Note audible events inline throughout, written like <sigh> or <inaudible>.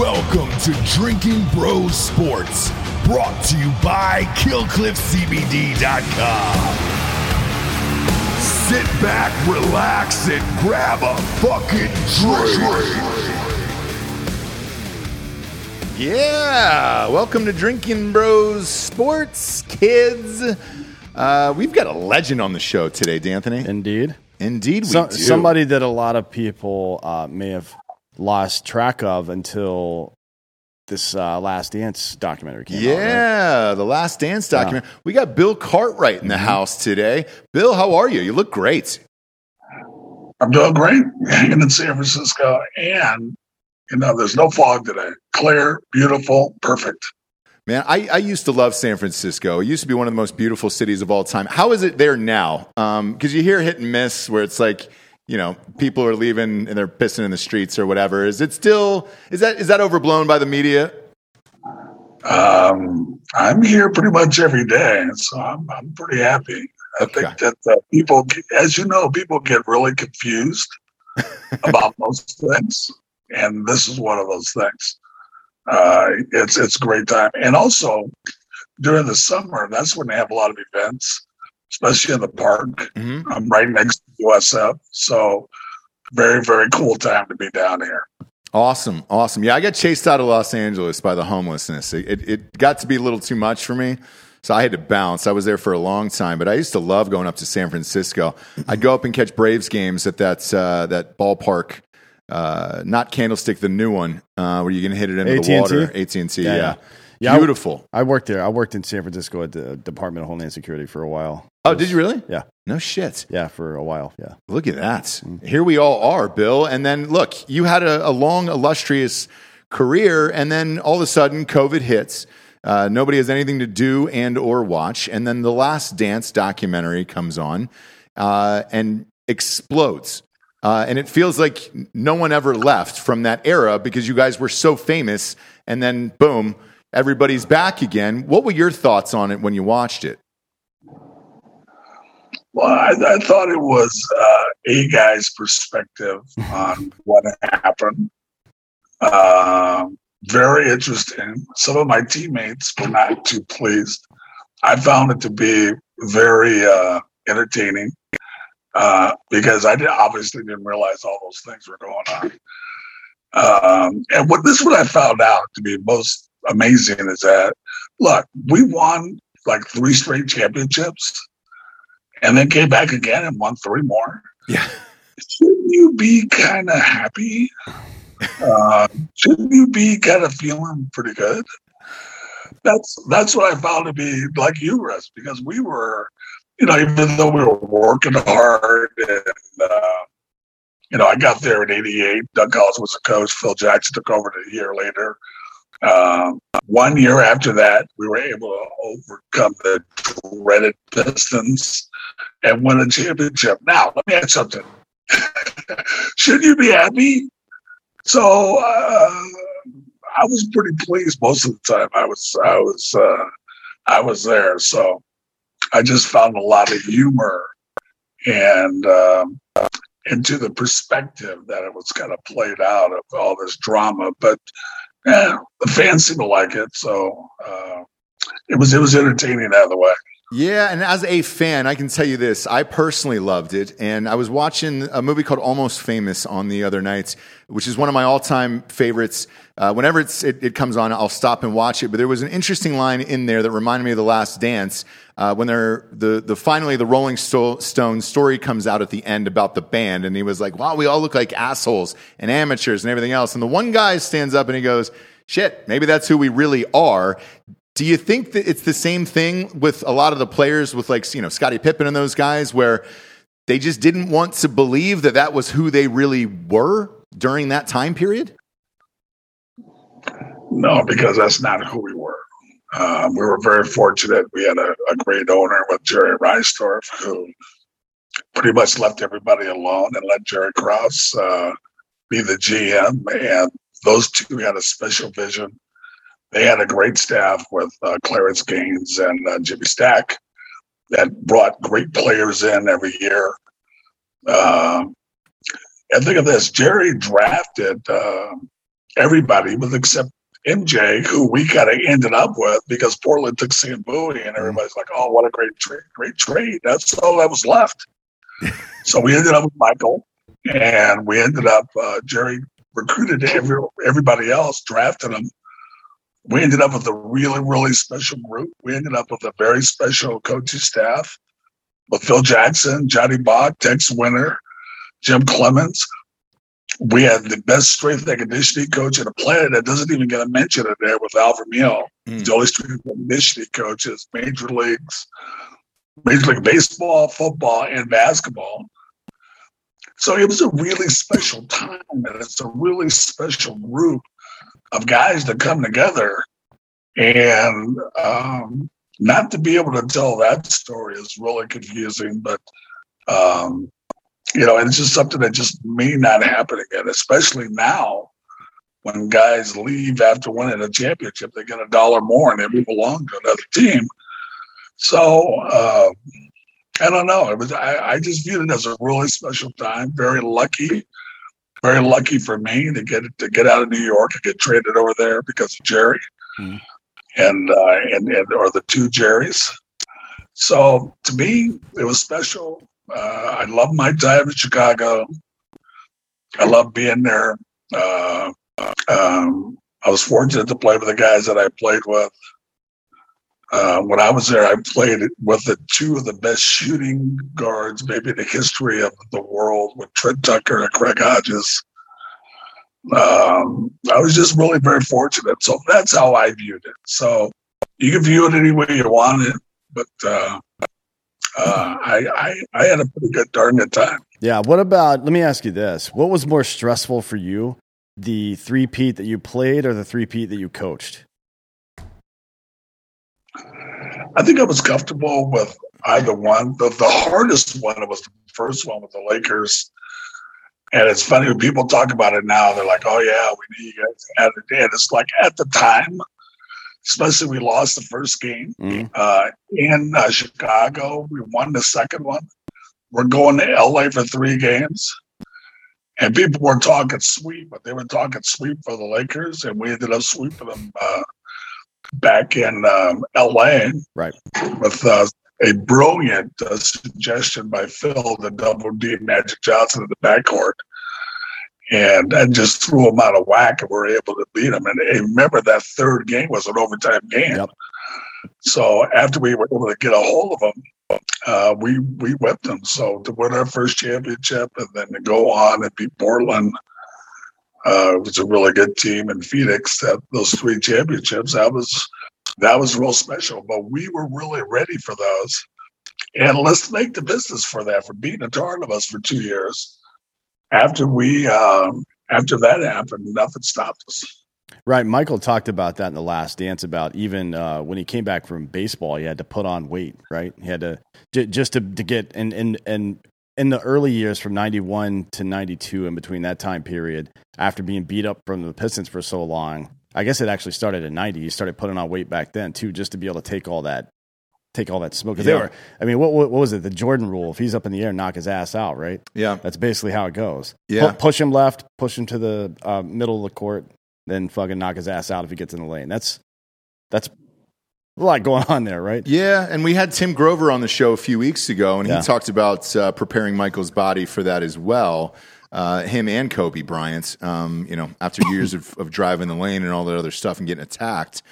Welcome to Drinking Bros Sports, brought to you by KillcliffCBD.com. Sit back, relax, and grab a fucking drink. Yeah, welcome to Drinking Bros Sports, kids. Uh, we've got a legend on the show today, D'Anthony. Indeed. Indeed, we So, do. somebody that a lot of people uh, may have lost track of until this uh, Last Dance documentary came out. right? Yeah, the Last Dance document. We got Bill Cartwright in Mm-hmm. the house today. Bill, how are you? You look great. I'm doing great. Hanging in San Francisco, and you know, there's no fog today. Clear, beautiful, perfect. Man, I, I used to love San Francisco. It used to be one of the most beautiful cities of all time. How is it there now? Because you hear hit and miss where it's like, you know, people are leaving and they're pissing in the streets or whatever. Is it still is that is that overblown by the media? Um, I'm here pretty much every day, so I'm I'm pretty happy. I Okay. think that uh, people, as you know, people get really confused <laughs> about most things, and this is one of those things. Uh, it's it's a great time, and also during the summer, that's when they have a lot of events, especially in the park. Mhm. I'm right next to USF, so very very cool time to be down here. Awesome, awesome. Yeah, I got chased out of Los Angeles by the homelessness. It, it, it got to be a little too much for me, so I had to bounce. I was there for a long time, but I used to love going up to San Francisco. I'd go up and catch Braves games at that uh, that ballpark, uh, not Candlestick, the new one, uh, where you can hit it into the AT&T? water. AT and T, Yeah, yeah, yeah. Yeah, I- beautiful. I worked there. I worked in San Francisco at the Department of Homeland Security for a while. Oh, did you really? Yeah. No shit. Yeah, for a while. Yeah. Look at that. Here we all are, Bill. And then look, you had a, a long, illustrious career, and then all of a sudden, COVID hits. Uh, nobody has anything to do and or watch, and then the Last Dance documentary comes on uh, and explodes. Uh, and it feels like no one ever left from that era because you guys were so famous. And then, boom, everybody's back again. What were your thoughts on it when you watched it? Well, I, I thought it was uh, a guy's perspective <laughs> on what happened. Um very interesting. Some of my teammates were not too pleased. I found it to be very uh, entertaining uh, because I did, obviously didn't realize all those things were going on. Um, and what this is what I found out to be most amazing is that look, we won like three straight championships and then came back again and won three more. Yeah. Shouldn't you be kind of happy? Uh, shouldn't you be kind of feeling pretty good? That's that's what I found to be like you, Russ, because we were, you know, even though we were working hard and uh, you know, I got there in '88. Doug Collins was a coach. Phil Jackson took over a year later. Um, one year after that, we were able to overcome the dreaded Pistons and win a championship. Now, let me add something. <laughs> Shouldn't you be happy? So uh, I was pretty pleased most of the time. I was, I was, uh, I was there. So I just found a lot of humor and um, into the perspective that it was kind of played out of all this drama. But yeah, the fans seem to like it. So uh, it was, it was entertaining the way. Yeah, and as a fan, I can tell you this. I personally loved it. And I was watching a movie called Almost Famous on the other night, which is one of my all time favorites. Uh, whenever it, it comes on, I'll stop and watch it. But there was an interesting line in there that reminded me of The Last Dance uh, when they're, the, the finally the Rolling Sto- Stones story comes out at the end about the band. And he was like, wow, we all look like assholes and amateurs and everything else. And the one guy stands up and he goes, shit, maybe that's who we really are. Do you think that it's the same thing with a lot of the players, with like you know Scottie Pippen and those guys, where they just didn't want to believe that that was who they really were during that time period? No, because that's not who we were. Um, we were very fortunate. We had a, a great owner with Jerry Reinsdorf, who pretty much left everybody alone and let Jerry Krause uh, be the GM. And those two had a special vision. They had a great staff with uh, Clarence Gaines and uh, Jimmy Stack that brought great players in every year. Um, and think of this: Jerry drafted uh, everybody, with except MJ, who we kind of ended up with because Portland took Sam Bowie, and everybody's like, "Oh, what a great trade! Great trade!" That's all that was left. <laughs> so we ended up with Michael, and we ended up uh, Jerry recruited every, everybody else, drafted them. We ended up with a really, really special group. We ended up with a very special coaching staff with Phil Jackson, Johnny Bach, Tex Winter, Jim Cleamons. We had the best strength and conditioning coach in the planet that doesn't even get a mention in there with Al Vermeil. Mm. The only strength and conditioning coaches, major leagues, major league baseball, football, and basketball. So it was a really special time, and it's a really special group of guys that come together. And um, not to be able to tell that story is really confusing, but um, you know, it's just something that just may not happen again, especially now when guys leave after winning a championship, they get a dollar more and they move along to another team. So uh, I don't know. It was I, I, just viewed it as a really special time. Very lucky, very lucky for me to get to get out of New York and get traded over there because of Jerry, mm. and uh, and and or the two Jerrys. So to me, it was special. Uh, I love my time in Chicago. I love being there. Uh, um, I was fortunate to play with the guys that I played with. Uh, when I was there, I played with the two of the best shooting guards, maybe in the history of the world, with Trent Tucker and Craig Hodges. Um, I was just really very fortunate. So that's how I viewed it. So you can view it any way you want it, but uh, uh, I, I, I had a pretty good darn good time. Yeah. What about? Let me ask you this: What was more stressful for you, the three peat that you played or the three peat that you coached? I think I was comfortable with either one. The, the hardest one was the first one with the Lakers. And it's funny when people talk about it now, they're like, oh, yeah, we need you guys to add it in. It's like at the time, especially we lost the first game mm-hmm. uh, in uh, Chicago. We won the second one. We're going to LA for three games. And people were talking sweep, but they were talking sweep for the Lakers, and we ended up sweeping them uh, back in um, L.A. Right. With uh, a brilliant uh, suggestion by Phil the double D Magic Johnson in the backcourt. And I just threw him out of whack, and we were able to beat him. And, and remember, that third game was an overtime game. Yep. So after we were able to get a hold of them, uh, we we whipped them. So to win our first championship, and then to go on and beat Portland uh, it was a really good team in Phoenix. That those three championships, that was that was real special. But we were really ready for those, and let's make the business for that for beating a ton of us for two years. After we um, after that happened, nothing stopped us. Right. Michael talked about that in the last dance about even uh, when he came back from baseball, he had to put on weight, right? He had to j- just to, to get and and and in the early years from 91 to 92 in between that time period after being beat up from the pistons for so long i guess it actually started in 90 you started putting on weight back then too just to be able to take all that take all that smoke. Because yeah. they were i mean what, what, was it? The jordan rule if he's up in the air knock his ass out right? Yeah. That's basically how it goes. Yeah. P- push him left push him to the uh, middle of the court then fucking knock his ass out if he gets in the lane. That's that's a lot going on there, right? Yeah, and we had Tim Grover on the show a few weeks ago, and yeah. he talked about uh, preparing Michael's body for that as well. Uh, him and Kobe Bryant, um, you know, after <laughs> years of, of, driving the lane and all that other stuff and getting attacked.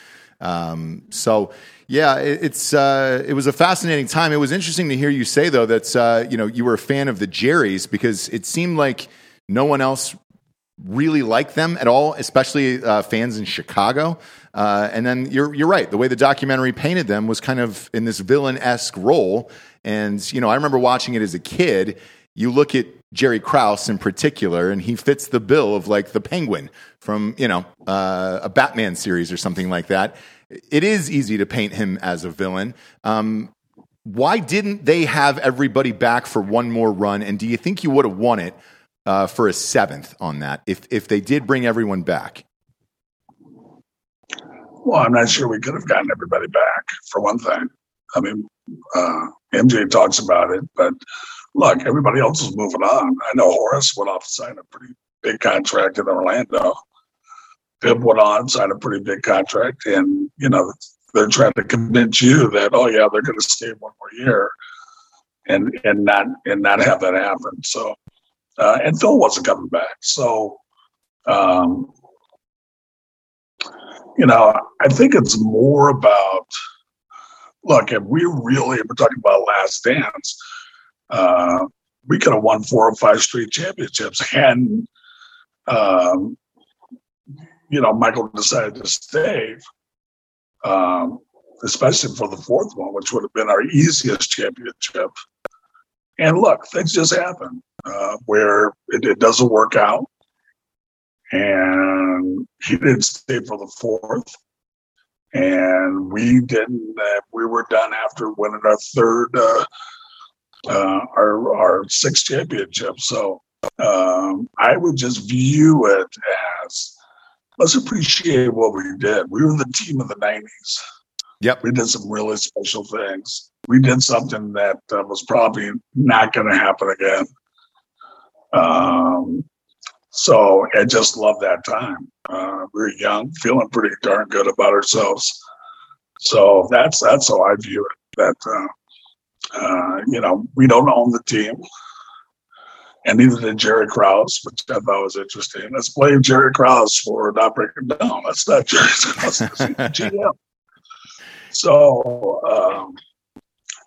Um, so, yeah, it, it's uh, it was a fascinating time. It was interesting to hear you say though that uh, you know you were a fan of the Jerrys because it seemed like no one else really like them at all, especially uh, fans in Chicago. Uh, and then you're you're right. The way the documentary painted them was kind of in this villain esque role. And you know, I remember watching it as a kid. You look at Jerry Krause in particular, and he fits the bill of like the Penguin from you know uh, a Batman series or something like that. It is easy to paint him as a villain. Um, why didn't they have everybody back for one more run? And do you think you would have won it uh, for a seventh on that if if they did bring everyone back? Well, I'm not sure we could have gotten everybody back, for one thing. I mean, uh, MJ talks about it, but look, everybody else is moving on. I know Horace went off to sign a pretty big contract in Orlando. Pip went on, signed a pretty big contract, and you know they're trying to convince you that oh yeah they're going to stay one more year, and and not and not have that happen. So, uh, and Phil wasn't coming back, so. Um, you know, I think it's more about look, if we really we're talking about last dance, uh, we could have won four or five straight championships had um, you know Michael decided to stay, um, especially for the fourth one, which would have been our easiest championship. And look, things just happen uh, where it, it doesn't work out, and he didn't stay for the fourth and we didn't. Uh, we were done after winning our third, uh, uh, our our sixth championship. So um, I would just view it as let's appreciate what we did. We were the team of the '90s. Yep, we did some really special things. We did something that uh, was probably not going to happen again. Um, so I just love that time. Uh, we were young, feeling pretty darn good about ourselves. So that's that's how I view it. That uh, uh, you know we don't own the team, and neither did Jerry Krause, which I thought was interesting. Let's blame Jerry Krause for not breaking down. That's not Jerry Krause, GM. <laughs> So um,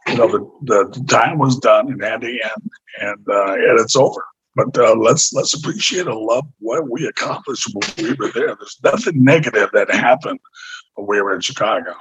you know the, the time was done and had to end, and uh, and it's over. But uh, let's let's appreciate and love what we accomplished when we were there. There's nothing negative that happened when we were in Chicago.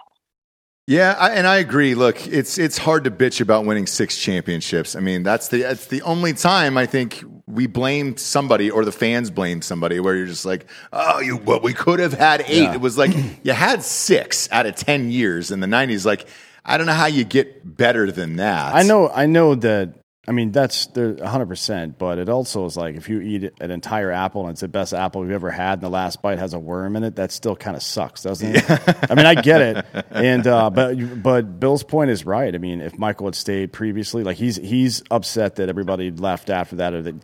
Yeah, I, and I agree. Look, it's it's hard to bitch about winning six championships. I mean, that's the that's the only time I think we blamed somebody or the fans blamed somebody where you're just like, oh, you well, we could have had eight. Yeah. It was like <clears throat> you had six out of ten years in the '90s. Like, I don't know how you get better than that. I know, I know that I mean, that's hundred percent, but it also is like if you eat an entire apple and it's the best apple you've ever had, and the last bite has a worm in it, that still kind of sucks, doesn't it? I mean, I get it, <laughs> and uh, but but Bill's point is right. I mean, if Michael had stayed previously, like he's he's upset that everybody left after that, or that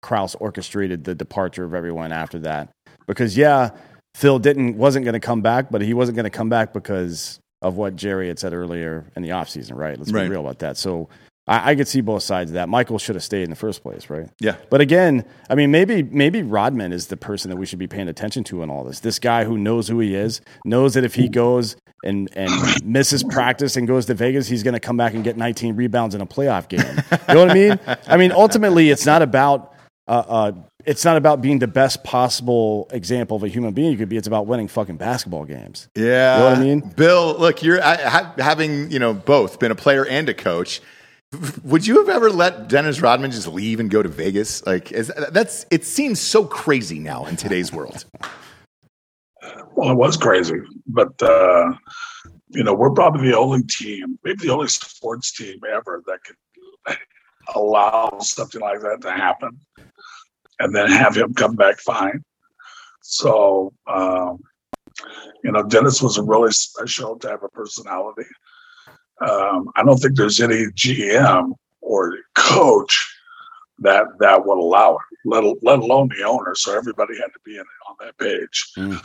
Krause orchestrated the departure of everyone after that, because yeah, Phil didn't wasn't going to come back, but he wasn't going to come back because of what Jerry had said earlier in the offseason, right? Let's right. be real about that. So I, I, could see both sides of that. Michael should have stayed in the first place, right? Yeah. But again, I mean, maybe maybe Rodman is the person that we should be paying attention to in all this. This guy who knows who he is, knows that if he goes and and misses practice and goes to Vegas, he's going to come back and get 19 rebounds in a playoff game. You know what I mean? I mean, ultimately, it's not about uh, uh, it's not about being the best possible example of a human being you could be. It's about winning fucking basketball games. Yeah, you know what I mean. Bill, look, you're having you know both been a player and a coach. Would you have ever let Dennis Rodman just leave and go to Vegas? Like, is, that's it seems so crazy now in today's world. Well, it was crazy, but uh, you know, we're probably the only team, maybe the only sports team ever that could allow something like that to happen, and then have him come back fine. So, um, you know, Dennis was a really special type of personality. Um, I don't think there's any GM or coach that that would allow it, let, let alone the owner. So everybody had to be in, on that page. Mm.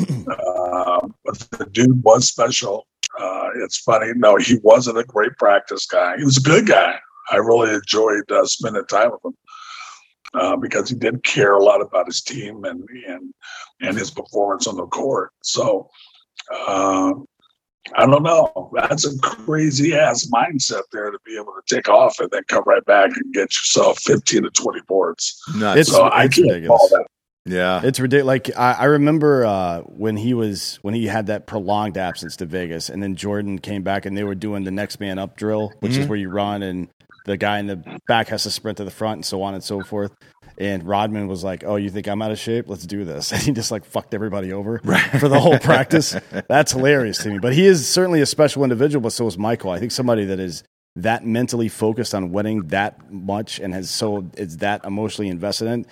Uh, but the dude was special. Uh, it's funny. No, he wasn't a great practice guy. He was a good guy. I really enjoyed uh, spending time with him uh, because he did care a lot about his team and and and his performance on the court. So uh, I don't know. That's a crazy ass mindset there to be able to take off and then come right back and get yourself 15 to 20 boards. Nuts. so it's I can't ridiculous. call that. Yeah, it's ridiculous. Like I, I remember uh, when he was when he had that prolonged absence to Vegas, and then Jordan came back, and they were doing the next man up drill, which mm-hmm. is where you run and the guy in the back has to sprint to the front, and so on and so forth. And Rodman was like, "Oh, you think I'm out of shape? Let's do this." <laughs> And he just like fucked everybody over <laughs> right. for the whole practice. That's hilarious to me. But he is certainly a special individual. But so is Michael. I think somebody that is that mentally focused on winning that much and has so is that emotionally invested in.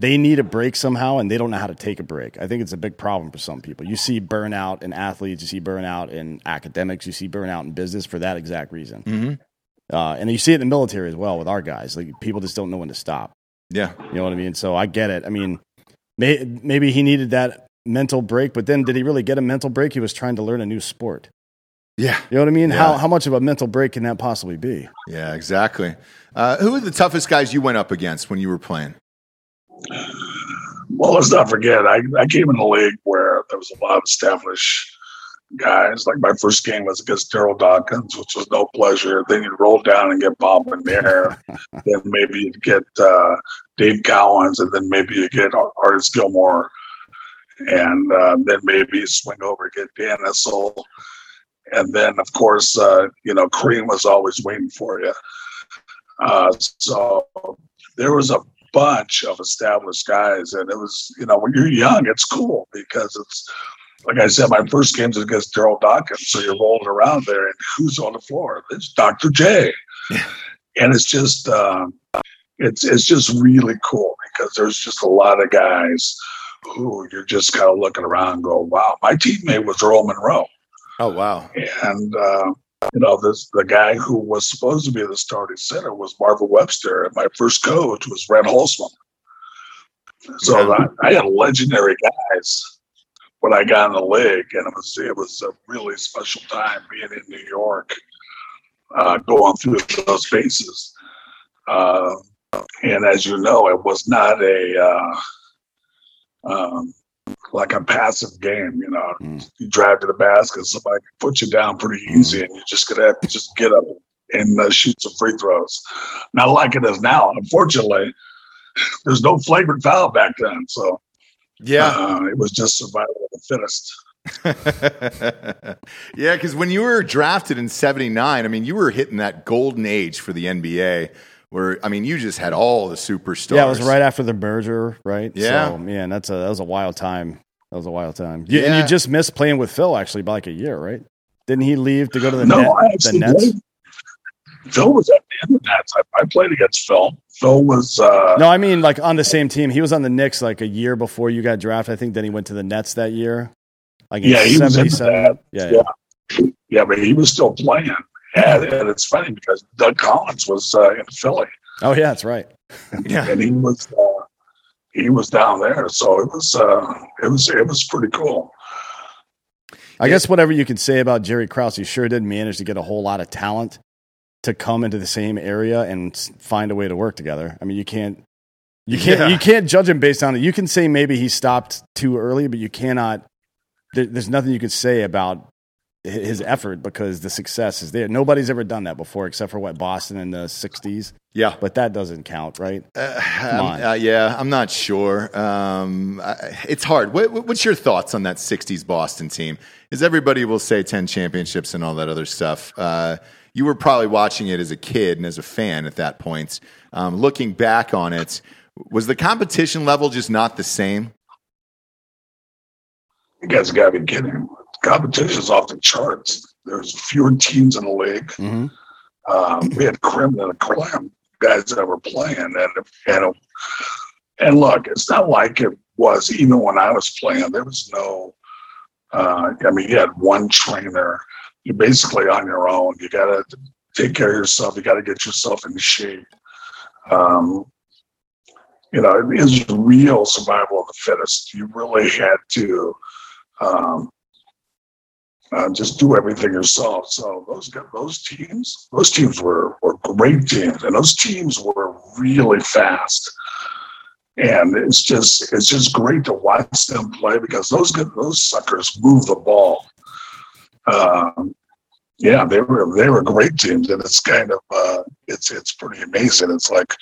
They need a break somehow, and they don't know how to take a break. I think it's a big problem for some people. You see burnout in athletes, you see burnout in academics, you see burnout in business for that exact reason. Mm-hmm. Uh, and you see it in the military as well with our guys. Like people just don't know when to stop. Yeah. You know what I mean? So I get it. I mean, may, maybe he needed that mental break, but then did he really get a mental break? He was trying to learn a new sport. Yeah. You know what I mean? Yeah. How how much of a mental break can that possibly be? Yeah, exactly. Uh, who were the toughest guys you went up against when you were playing? Well, let's not forget, I, I came in a league where there was a lot of established guys. Like my first game was against Darryl Dawkins, which was no pleasure. Then you'd roll down and get Bob McNair. <laughs> then maybe you'd get uh, Dave Cowens, and then maybe you get Artis Gilmore. And uh, then maybe swing over and get Dan Issel. And then, of course, uh, you know, Kareem was always waiting for you. Uh, so there was a bunch of established guys, and it was, you know, when you're young, it's cool because it's like I said, my first game's against Darryl Dawkins, so you're rolling around there, and who's on the floor? It's Dr. J, and it's just, um, it's it's just really cool because there's just a lot of guys who you're just kind of looking around, and go, wow, my teammate was Earl Monroe. Oh wow! And uh, you know, this the guy who was supposed to be the starting center was Marvin Webster, and my first coach was Red Holzman. So Yeah. I, I had legendary guys when I got in the league, and it was it was a really special time being in New York, uh, going through those bases. Uh, and as you know, it was not a uh, um, like a passive game. You know, Mm. you drive to the basket, somebody can put you down pretty easy, and you're just gonna have to just get up and uh, shoot some free throws. Not like it is now. Unfortunately, there's no flagrant foul back then, so Yeah, uh, it was just survival of the fittest. <laughs> yeah. Because when you were drafted in '79, I mean, you were hitting that golden age for the NBA, where I mean, you just had all the superstars. Yeah, it was right after the merger, right? Yeah. So, man, that's a that was a wild time. That was a wild time. You, And you just missed playing with Phil actually by like a year, right? Didn't he leave to go to the, no, net, I the Nets? played. Phil was at the end of that. I, I played against Phil. Phil was uh, No, I mean like on the same team. He was on the Knicks like a year before you got drafted. I think then he went to the Nets that year. Like in Yeah, he was into that. Yeah, Yeah. yeah. yeah, but he was still playing. And, and it's funny because Doug Collins was uh, in Philly, Oh yeah, that's right. <laughs> Yeah. and he was uh, he was down there. So it was uh, it was it was pretty cool. I guess whatever you can say about Jerry Krause, he sure did manage to get a whole lot of talent to come into the same area and find a way to work together. I mean, you can't you can't Yeah. you can't judge him based on it. You can say maybe he stopped too early, but you cannot. There, there's nothing you can say about his effort because the success is there. Nobody's ever done that before, except for what Boston in the '60s. Yeah. But that doesn't count, right? Uh, uh, yeah, I'm not sure. Um, I, it's hard. What, what- what's your thoughts on that '60s Boston team? Is everybody will say ten championships and all that other stuff? Uh, you were probably watching it as a kid and as a fan at that point. Um, looking back on it, was the competition level just not the same? You guys got to be kidding. Competition's off the charts. There's fewer teams in the league. hmm Um, we had crim and clam guys that were playing, and and and look, it's not like it was even when I was playing. There was no. Uh, I mean, you had one trainer. You're basically on your own. You got to take care of yourself. You got to get yourself in shape. Um, you know, it is real survival of the fittest. You really had to um, uh, just do everything yourself. So those those teams, those teams were were great teams, and those teams were really fast. And it's just it's just great to watch them play because those those suckers move the ball. Um, yeah, they were they were great teams, and it's kind of uh, it's it's pretty amazing. It's like,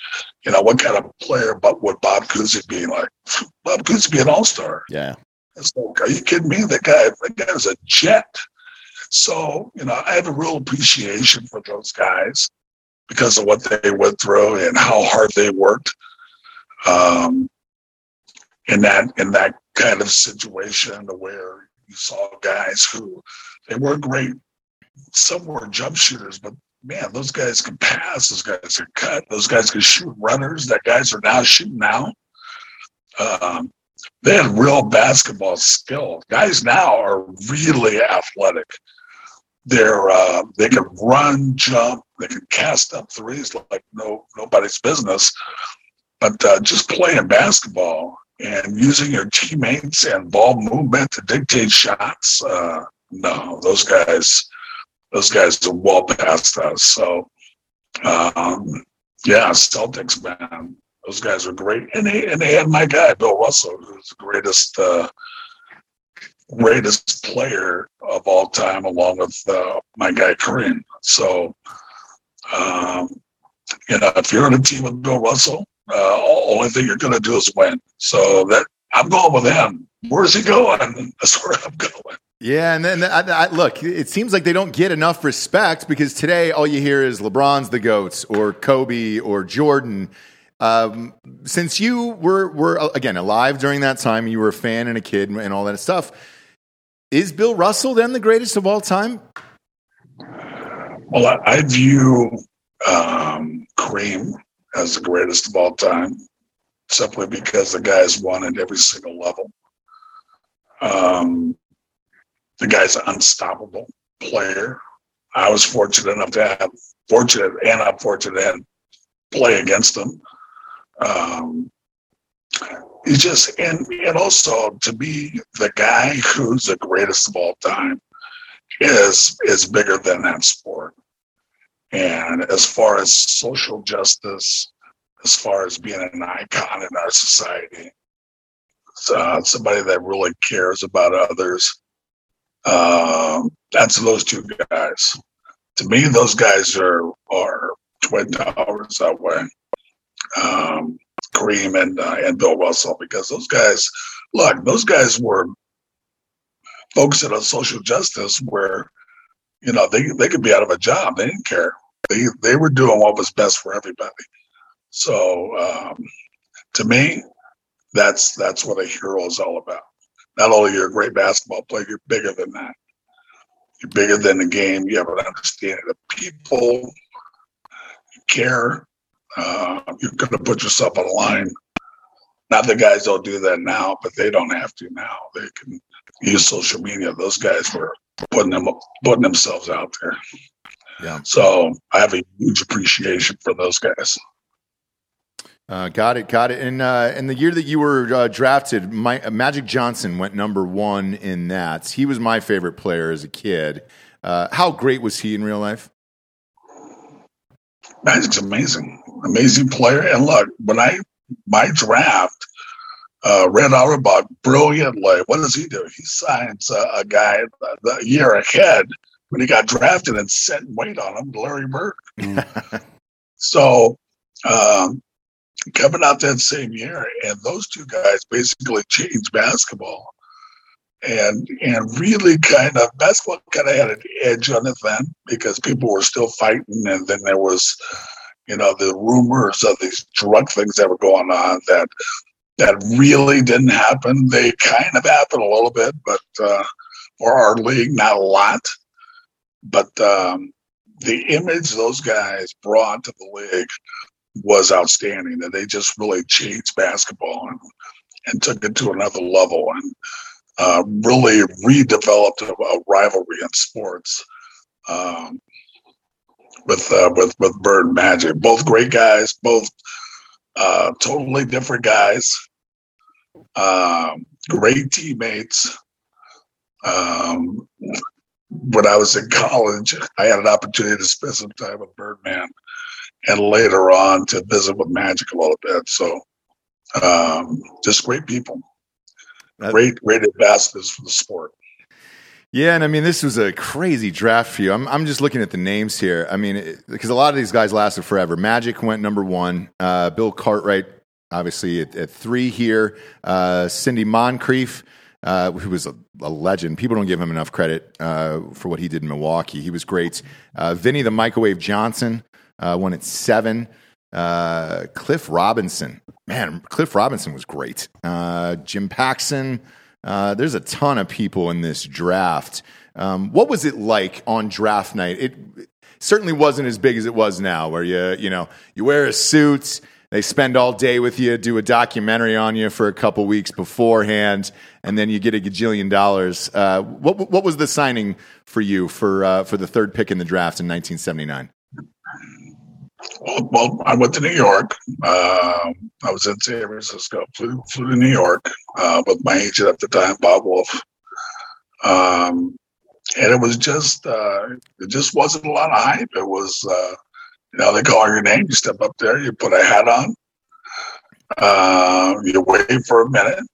you know, what kind of player but would Bob Cousy be like? <laughs> Bob Cousy be an all star. Yeah. It's like, are you kidding me? That guy, that guy was a jet. So, you know, I have a real appreciation for those guys because of what they went through and how hard they worked. Um, in that in that kind of situation where you saw guys who they were great. Some were jump shooters, but man, those guys can pass. Those guys can cut. Those guys can shoot runners. That guys are now shooting now. Um, they had real basketball skill. Guys now are really athletic. They're uh, they can run, jump, they can cast up threes like no nobody's business. But uh, just playing basketball and using your teammates and ball movement to dictate shots. Uh, no, those guys, those guys are well past us. So, um, yeah, Celtics, man, those guys are great, and they and they had my guy Bill Russell, who's the greatest uh, greatest player of all time, along with uh, my guy Kareem. So, um, you know, if you're on a team with Bill Russell, uh, only thing you're going to do is win. So that I'm going with him. Where's he going? <laughs> That's where I'm going. Yeah, and then I, I, look, it seems like they don't get enough respect because today all you hear is LeBron's the goats or Kobe or Jordan. Um, since you were were again alive during that time, you were a fan and a kid and all that stuff. Is Bill Russell then the greatest of all time? Well, I, I view um, Kareem as the greatest of all time, simply because the guy's won at every single level. Um, the guy's an unstoppable player. I was fortunate enough to have fortunate and unfortunate to play against him. Um, he just and and also to be the guy who's the greatest of all time is is bigger than that sport. And as far as social justice, as far as being an icon in our society, uh, somebody that really cares about others, uh, that's those two guys. To me, those guys are are twin towers that way. Um, Kareem and uh, and Bill Russell, because those guys, look, those guys were focusing on social justice, where you know they they could be out of a job, they didn't care. They they were doing what was best for everybody. So um, to me, that's that's what a hero is all about. Not only you're a great basketball player, you're bigger than that. You're bigger than the game. You have an understanding of people. You care. Uh, you're going to put yourself on the line. Not the guys don't do that now, but they don't have to now. They can use social media. Those guys were putting them putting themselves out there. Yeah. So I have a huge appreciation for those guys. Uh, got it, got it. And uh, in the year that you were uh, drafted, my, uh, Magic Johnson went number one in that. He was my favorite player as a kid. Uh, how great was he in real life? Magic's amazing, amazing player. And look, when I my draft, uh, Red Auerbach brilliantly. What does he do? He signs uh, a guy the year ahead when he got drafted and set weight on him, Larry Bird. <laughs> so um, coming out that same year, and those two guys basically changed basketball. And and really kind of basketball kind of had an edge on it then because people were still fighting, and then there was, you know, the rumors of these drug things that were going on that that really didn't happen. They kind of happened a little bit, but uh, for our league, not a lot. But um, the image those guys brought to the league was outstanding, and they just really changed basketball and, and took it to another level and uh, really redeveloped a, a, rivalry in sports. Um, with uh, with with Bird Magic, both great guys, both uh, totally different guys, um, great teammates. Um, when I was in <laughs> college, I had an opportunity to spend some time with Birdman, and later on to visit with Magic a little bit. So, um, just great people, great, great ambassadors for the sport. Yeah, and I mean, this was a crazy draft for you. I'm, I'm just looking at the names here. I mean, because a lot of these guys lasted forever. Magic went number one. Uh, Bill Cartwright, obviously, at, at three here. Uh, Sidney Moncrief, uh, who was a, a, legend. People don't give him enough credit uh, for what he did in Milwaukee. He was great. Uh, Vinny the Microwave Johnson uh, won at seven. Uh, Cliff Robinson, man, Cliff Robinson was great. Uh, Jim Paxson. Uh, there's a ton of people in this draft. Um, what was it like on draft night? It certainly wasn't as big as it was now, where you you know you wear a suit. They spend all day with you, do a documentary on you for a couple weeks beforehand, and then you get a gajillion dollars. Uh, what what was the signing for you for uh, for the third pick in the draft in 1979? Well, I went to New York. Uh, I was in San Francisco. Flew, flew to New York uh, with my agent at the time, Bob Woolf. Um, and it was just, uh, it just wasn't a lot of hype. It was, uh, you know, they call your name, you step up there, you put a hat on, uh, you wait for a minute,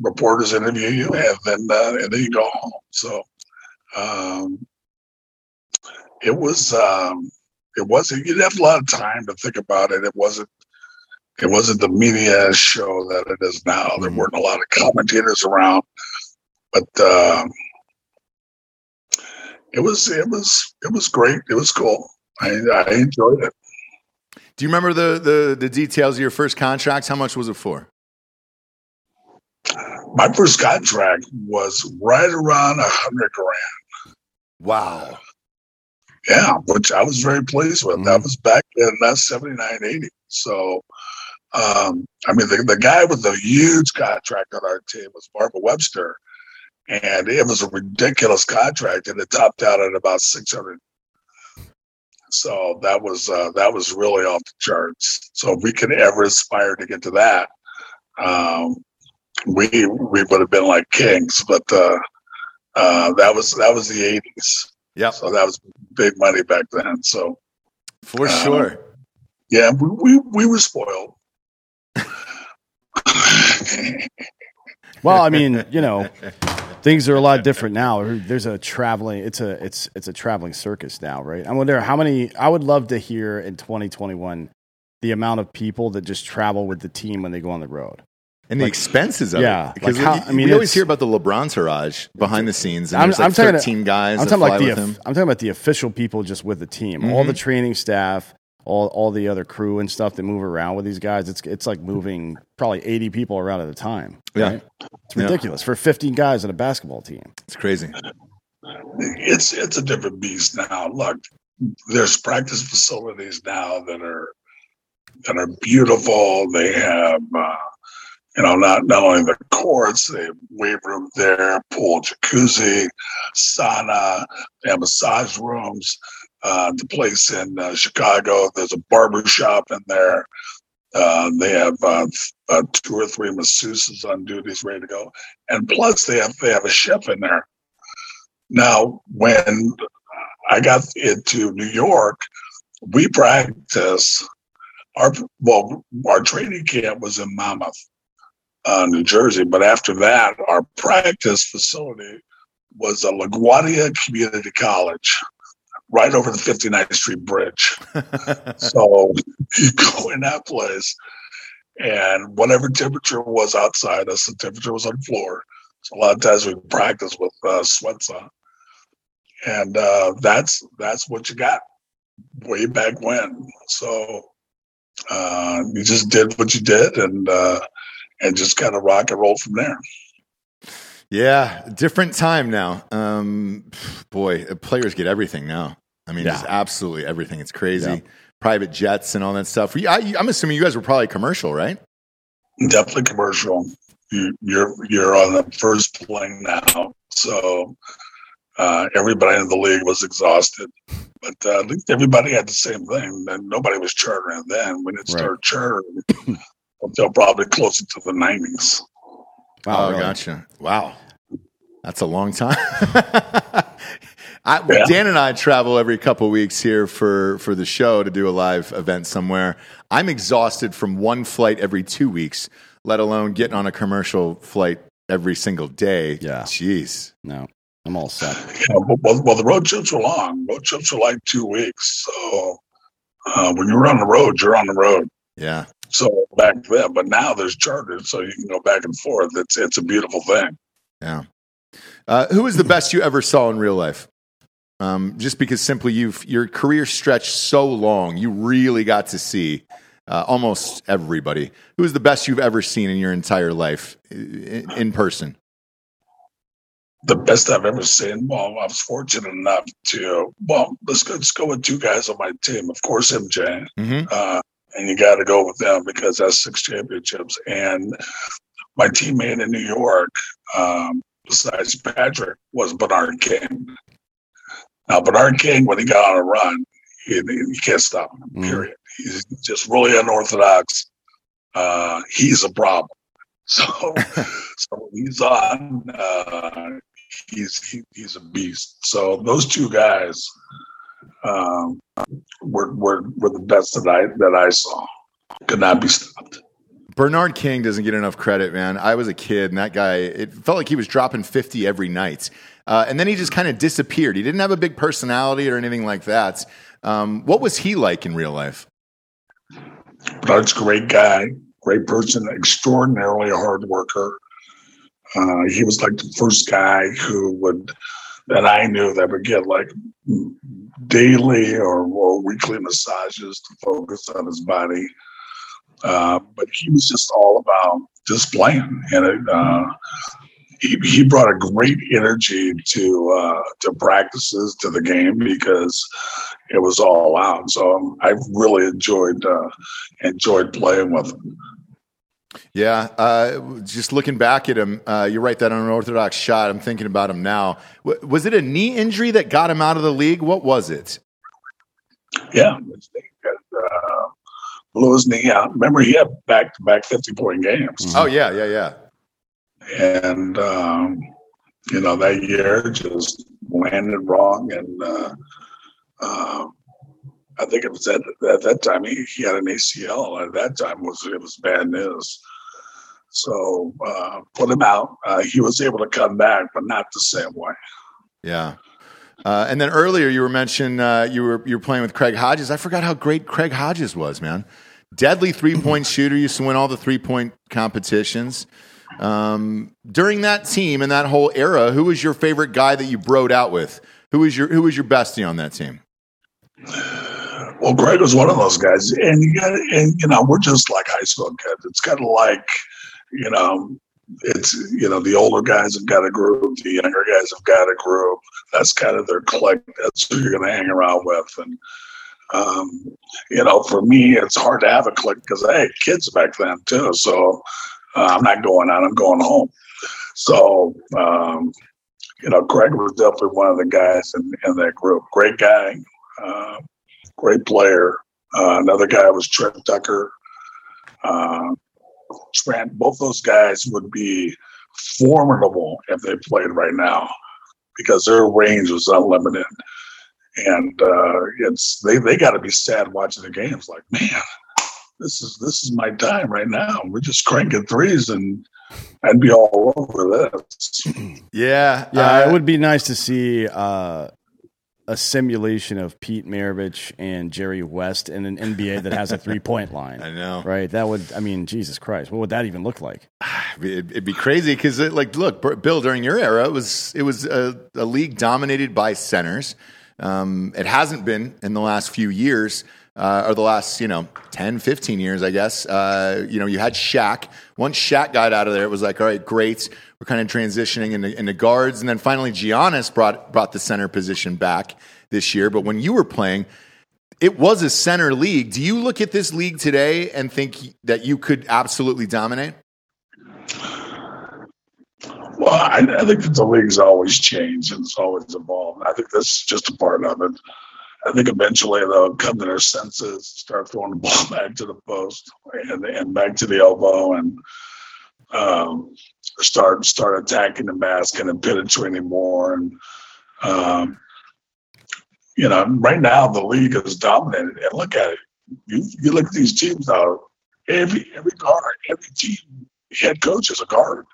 reporters interview you, and then uh, and then you go home. So um, it was um, it wasn't. You didn't have a lot of time to think about it. It wasn't. It wasn't the media show that it is now. There weren't a lot of commentators around, but uh, it was it was it was great. It was cool. I, I enjoyed it. Do you remember the, the the details of your first contract? How much was it for? My first contract was right around a hundred grand. Wow. Yeah, which I was very pleased with. Mm-hmm. That was back in uh, 79, 80. So, um, I mean, the, the guy with the huge contract on our team was Marvin Webster. And it was a ridiculous contract, and it topped out at about 600 so that was uh, that was really off the charts. So if we could ever aspire to get to that, um, we we would have been like kings. But uh, uh, that was that was the eighties. Yeah. So that was big money back then. So for uh, sure. Yeah, we, we, we were spoiled. <laughs> well, I mean, you know, things are a lot different now. There's a traveling. It's a it's it's a traveling circus now, right? I wonder how many. I would love to hear in 2021 the amount of people that just travel with the team when they go on the road. And the like, expenses of yeah, it. Because like I mean, we always hear about the LeBron entourage behind the scenes, and I'm, there's like I'm 13 guys I'm talking, like the. I'm talking about the official people just with the team. Mm-hmm. All the training staff, all all the other crew and stuff that move around with these guys. It's it's like moving probably 80 people around at a time. Right? Yeah. It's ridiculous yeah. for 15 guys on a basketball team. It's crazy. It's it's a different beast now. Look, there's practice facilities now that are that are beautiful. They have uh, you know not not only the courts, they have weight room there, pool, jacuzzi, sauna. They have massage rooms uh, the place in uh, Chicago. There's a barber shop in there. Uh, they have uh, uh, two or three masseuses on duties ready to go, and plus they have they have a chef in there. Now, when I got into New York, we practice our well, our training camp was in Monmouth, uh, New Jersey, but after that, our practice facility was a LaGuardia Community College right over the 59th Street Bridge. <laughs> so you go in that place, and whatever temperature was outside us, the temperature was on the floor. So a lot of times we practice with uh, sweats on, and uh, that's that's what you got way back when. So uh, you just did what you did, and uh, and just kind of rock and roll from there. Yeah, different time now. Um, boy, players get everything now. I mean, yeah. just absolutely everything. It's crazy. Yeah. Private jets and all that stuff. I, am assuming you guys were probably commercial, right? Definitely commercial. You, you're you're on the first plane now, so uh, everybody in the league was exhausted. But uh, at least everybody had the same thing. And nobody was chartering then. We didn't right. start chartering <laughs> until probably closer to the 90s. Wow, oh, really? gotcha. Wow. That's a long time. <laughs> I, yeah. Dan and I travel every couple weeks here for, for the show to do a live event somewhere. I'm exhausted from one flight every two weeks, let alone getting on a commercial flight every single day. Yeah. Jeez. No, I'm all set. Yeah, well, well, the road trips are long. Road trips are like two weeks. So uh, when you're on the road, you're on the road. Yeah. So back then, but now there's charters, so you can go back and forth. It's it's a beautiful thing. Yeah. Uh, who was the best you ever saw in real life? Um, just because simply you've your career stretched so long, you really got to see uh, almost everybody. Who is the best you've ever seen in your entire life in, in, person? The best I've ever seen. Well, I was fortunate enough to. Well, let's go. Let's go with two guys on my team. Of course, MJ. Mm-hmm. Uh, and you got to go with them because that's six championships. And my teammate in New York, um, besides Patrick, was Bernard King. Now, Bernard King, when he got on a run, you, can't stop him. Mm. Period. He's just really unorthodox. Uh, he's a problem. <laughs> So, so he's on. Uh, he's he, he's a beast. So those two guys um, were, were were the best that I that I saw. Could not be stopped. Bernard King doesn't get enough credit, man. I was a kid, and that guy, it felt like he was dropping 50 every night. Uh, and then he just kind of disappeared. He didn't have a big personality or anything like that. Um, what was he like in real life? A great guy, great person, extraordinarily hard worker. Uh, he was like the first guy who would, that I knew that would get like daily or, or weekly massages to focus on his body. Uh, but he was just all about just playing, and it, uh, he he brought a great energy to uh, to practices to the game because it was all out. So um, I really enjoyed uh, enjoyed playing with him. Yeah, uh, just looking back at him, uh, you're right. That unorthodox shot. I'm thinking about him now. W- was it a knee injury that got him out of the league? What was it? Yeah, uh, blew his knee out. Remember, he had back to back 50 point games. Oh yeah, yeah, yeah. And um, you know that year just landed wrong, and uh, uh, I think it was at, at that time he, he had an ACL. At that time was it was bad news. So uh, put him out. Uh, he was able to come back, but not the same way. Yeah. Uh, and then earlier you were mentioning uh, you were you were playing with Craig Hodges. I forgot how great Craig Hodges was, man. Deadly three point <laughs> shooter. Used to win all the three point competitions. Um, during that team and that whole era, who was your favorite guy that you broed out with? Who was your who was your bestie on that team? Well, Greg was one of those guys, and you got and you know we're just like high school kids. It's kind of like you know it's you know the older guys have got a group, the younger guys have got a group. That's kind of their clique. That's who you're going to hang around with, and um, you know, for me, it's hard to have a clique because I had kids back then too. So uh, I'm not going out; I'm going home. So um, you know, Greg was definitely one of the guys in, in that group. Great guy, uh, great player. Uh, another guy was Trent Tucker. Uh, Trent, both those guys would be formidable if they played right now because their range was unlimited. And uh, it's they, they got to be sad watching the games. Like, man, this is this is my time right now. We're just cranking threes, and I'd be all over this. Yeah, yeah. Uh, it would be nice to see uh, a simulation of Pete Maravich and Jerry West in an NBA that has a three point <laughs> line. I know, right? That would, I mean, Jesus Christ, what would that even look like? <sighs> It'd, it'd be crazy because, like, look, Bill, during your era, it was it was a, a league dominated by centers. Um, it hasn't been in the last few years. Uh, or the last, you know, 10, 15 years, I guess. Uh, you know, you had Shaq. Once Shaq got out of there, it was like, all right, great we're kind of transitioning into, into guards. And then finally, Giannis brought, brought the center position back this year. But when you were playing, it was a center league. Do you look at this league today and think that you could absolutely dominate? Well, I, I think the league's always changed and it's always evolved. I think that's just a part of it. I think eventually they'll come to their senses, start throwing the ball <laughs> back to the post and, and back to the elbow, and um, start start attacking the basket and penetrating more. And um, you know, right now the league is dominated. And look at it. You, you look at these teams now. Every every guard, every team head coach is a guard.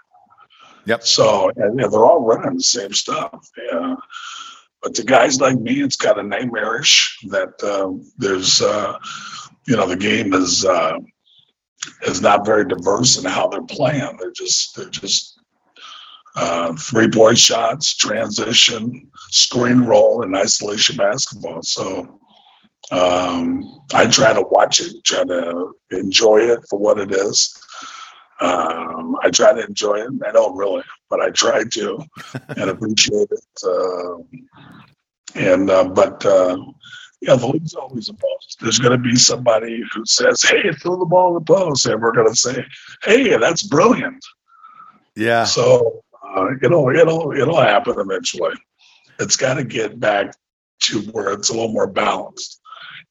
Yep. So and, and they're all running the same stuff. Yeah. But to guys like me, it's kind of nightmarish that uh, there's, uh, you know, the game is uh, is not very diverse in how they're playing. They're just they're just uh, three point shots, transition, screen roll, and isolation basketball. So um, I try to watch it, try to enjoy it for what it is. Um, I try to enjoy it. I don't really, but I try to <laughs> and appreciate it. Uh, and uh, but uh, yeah, the league's always evolved. There's going to be somebody who says, "Hey, throw the ball in the post," and we're going to say, "Hey, that's brilliant." Yeah. So uh, it'll it'll it'll happen eventually. It's got to get back to where it's a little more balanced.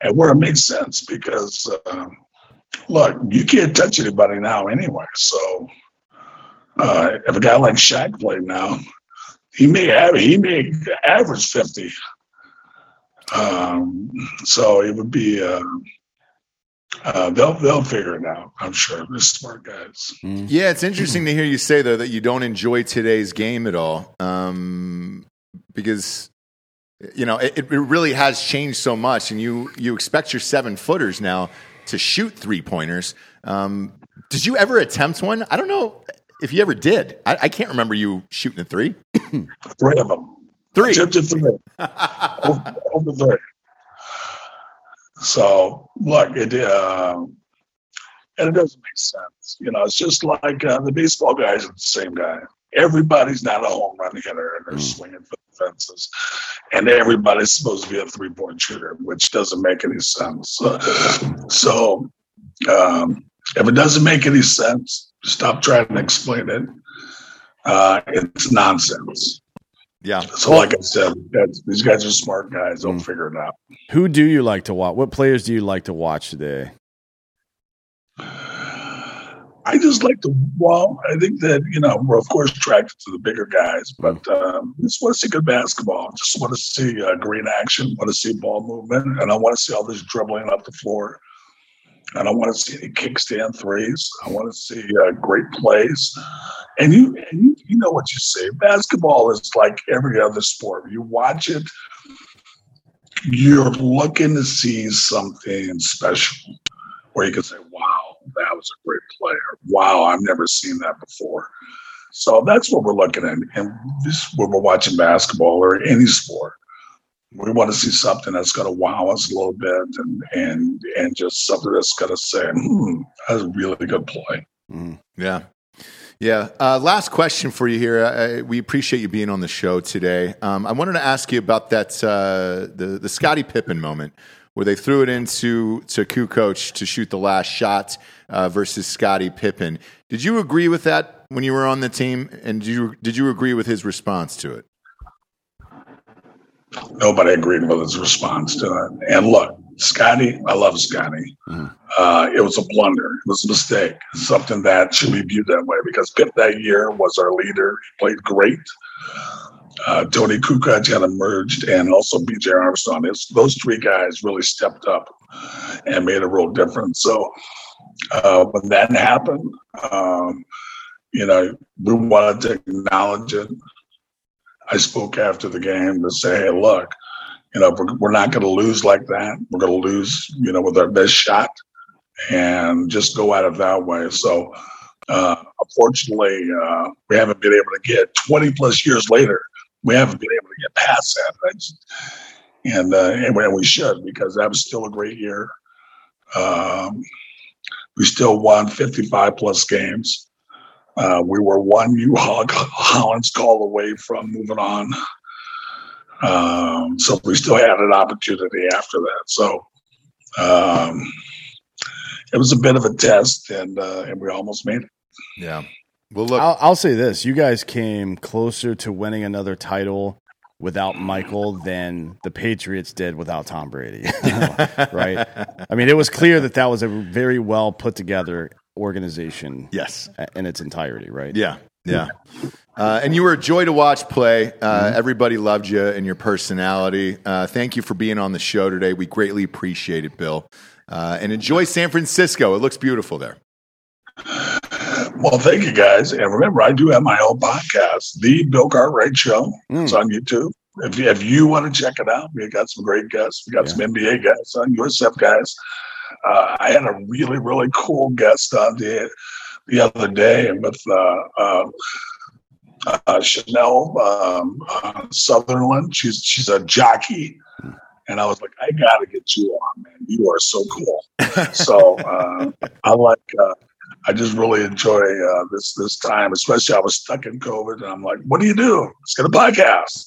and where it makes sense because um, look, you can't touch anybody now anyway. So uh, if a guy like Shaq played now, he may have he may average fifty. Um, so it would be. Uh, uh, they'll they'll figure it out. I'm sure. They're smart guys. Mm. Yeah, it's interesting to hear you say though that you don't enjoy today's game at all, um, because you know it, it really has changed so much, and you you expect your seven footers now to shoot three pointers. Um, did you ever attempt one? I don't know if you ever did. I, I can't remember you shooting a three. <clears throat> three of them. Three. Attempted three. <laughs> over, over three. So look, it uh, and it doesn't make sense. You know, it's just like uh, the baseball guys are the same guy. Everybody's not a home run hitter and they're mm. swinging for the fences, and everybody's supposed to be a three point shooter, which doesn't make any sense. <laughs> so, um, if it doesn't make any sense, stop trying to explain it. Uh, it's nonsense. Yeah. So, like I said, these guys are smart guys. They'll mm. figure it out. Who do you like to watch? What players do you like to watch today? I just like to. Well, I think that you know we're of course attracted to the bigger guys, but um, just want to see good basketball. Just want to see uh, green action. Want to see ball movement, and I want to see all this dribbling up the floor. And I want to see any kickstand threes. I want to see uh, great plays. And you, and you, you know what you say. Basketball is like every other sport. You watch it, you're looking to see something special where you can say, wow, that was a great player. Wow, I've never seen that before. So that's what we're looking at. And this when we're watching basketball or any sport. We want to see something that's going to wow us a little bit and and and just something that's going to say, hmm, that's a really good play. Mm, yeah. Yeah. Uh, last question for you here. I, we appreciate you being on the show today. Um, I wanted to ask you about that uh, the the Scottie Pippen moment where they threw it into to Kukoc to shoot the last shot uh, versus Scottie Pippen. Did you agree with that when you were on the team, and did you did you agree with his response to it? Nobody agreed with his response to it. And look, Scottie, I love Scottie. Mm. Uh, it was a blunder. It was a mistake. Something that should be viewed that way because Pip that year was our leader. He played great. Uh, Toni Kukoc had emerged, and also B.J. Armstrong. It's, those three guys really stepped up and made a real difference. So uh, when that happened, um, you know, we wanted to acknowledge it. I spoke after the game to say, "Hey, look, you know, we're, we're not going to lose like that. We're going to lose, you know, with our best shot and just go at it that way. So, uh, unfortunately, uh, we haven't been able to get 20 plus years later, we haven't been able to get past that. Right? And, uh, and we should because that was still a great year. Um, we still won 55 plus games. Uh, we were one Hue Hollins call away from moving on. Um, so we still had an opportunity after that. So um, it was a bit of a test, and uh, and we almost made it. Yeah. Well, look, I'll, I'll, say this: you guys came closer to winning another title without Michael than the Patriots did without Tom Brady. <laughs> right? I mean, it was clear that that was a very well put together organization. Yes, in its entirety. Right? Yeah. Yeah. Uh, and you were a joy to watch play. Uh, mm-hmm. Everybody loved you and your personality. Uh, thank you for being on the show today. We greatly appreciate it, Bill. Uh, and enjoy San Francisco. It looks beautiful there. Well, thank you guys. And remember, I do have my own podcast, The Bill Cartwright Show. Mm. It's on YouTube. If you, if you want to check it out, we got some great guests. We got yeah. some NBA guys on, USF guys. Uh, I had a really, really cool guest on the the other day with uh, uh, uh, Chantal um, uh, Sutherland. She's she's a jockey, and I was like, I gotta get you on, man. You are so cool. <laughs> so uh, I like. Uh, I just really enjoy uh, this this time, especially I was stuck in COVID, and I'm like, what do you do? Let's get a podcast.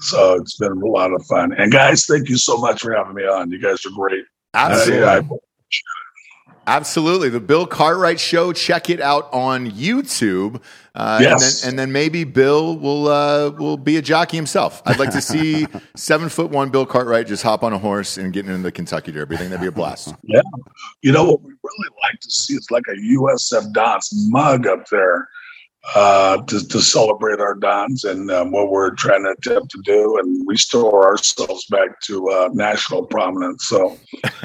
So it's been a lot of fun. And guys, thank you so much for having me on. You guys are great. Absolutely. I, I Absolutely. The Bill Cartwright Show. Check it out on YouTube. Uh, Yes. and, then, and then maybe Bill will uh, will be a jockey himself. I'd like to <laughs> see seven foot one Bill Cartwright just hop on a horse and get into the Kentucky Derby. I think that'd be a blast. <laughs> Yeah. You know what we really like to see is like a USF Dons mug up there uh, to, to celebrate our Dons and um, what we're trying to attempt to do and restore ourselves back to uh, national prominence. So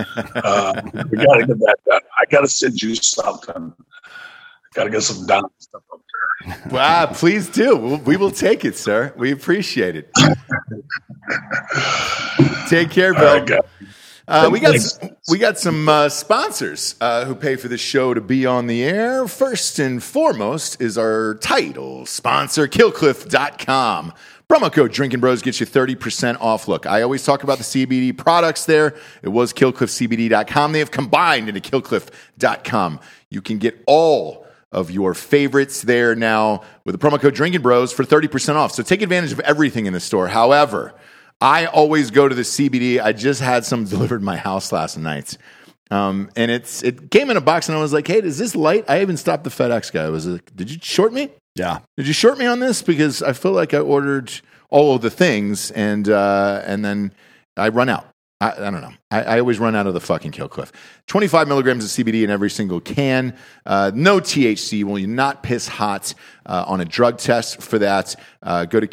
uh, we got to get that done. I got to send you something. Got to get some Don stuff up there. Wow, please do. We'll, we will take it, sir. We appreciate it. <laughs> Take care, Bill. Uh, we got we got some uh, sponsors uh, who pay for the show to be on the air. First and foremost is our title sponsor, Killcliff.com. Promo code Drinking Bros gets you 30% off. Look, I always talk about the CBD products there. It was killcliffcbd.com. They have combined into killcliff.com. You can get all of your favorites there now with the promo code Drinking Bros for 30% off. So take advantage of everything in the store. However, I always go to the CBD. I just had some <laughs> delivered my house last night. Um, and it's it came in a box, and I was like, "Hey, is this light?" I even stopped the FedEx guy. I was like, "Did you short me? Yeah. Did you short me on this?" Because I feel like I ordered all of the things, and uh, and then I run out. I, I don't know. I, I always run out of the fucking Kill Cliff. 25 milligrams of CBD in every single can. Uh, no THC. Will you not piss hot uh, on a drug test for that? Uh, go to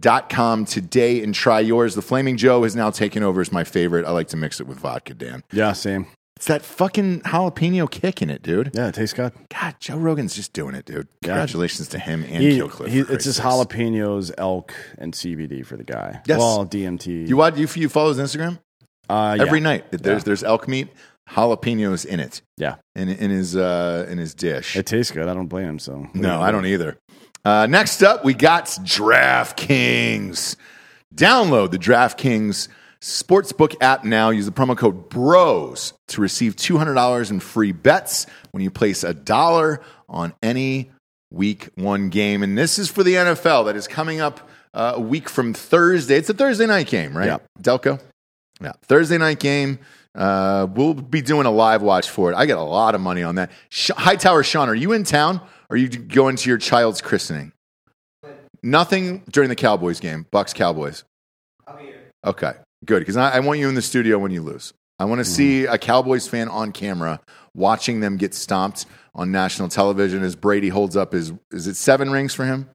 killcliff.com today and try yours. The Flaming Joe has now taken over as my favorite. I like to mix it with vodka, Dan. Yeah, same. It's that fucking jalapeno kick in it, dude. Yeah, it tastes good. God, Joe Rogan's just doing it, dude. Congratulations to him and He- Kill Cliff. he- for it's just sakes. jalapenos, elk, and CBD for the guy. Yes. Well, DMT. You? You, you follow his Instagram? uh, yeah. Every night. There's Yeah. there's elk meat, jalapenos in it. Yeah. In in his uh in his dish. It tastes good. I don't blame him. So no, I don't either. Uh, next up, we got DraftKings. Download the DraftKings Sportsbook app now. Use the promo code BROS to receive $200 in free bets when you place a dollar on any week one game. And this is for the NFL that is coming up uh, a week from Thursday. It's a Thursday night game, right? Yeah. Delco? Yeah. Thursday night game. Uh, we'll be doing a live watch for it. I get a lot of money on that. Sh- Hightower Sean, are you in town? Are you going to your child's christening? Nothing during the Cowboys game. Bucks Cowboys. Okay, good. Because I, I want you in the studio when you lose. I want to see a Cowboys fan on camera watching them get stomped on national television as Brady holds up his. Is it seven rings for him?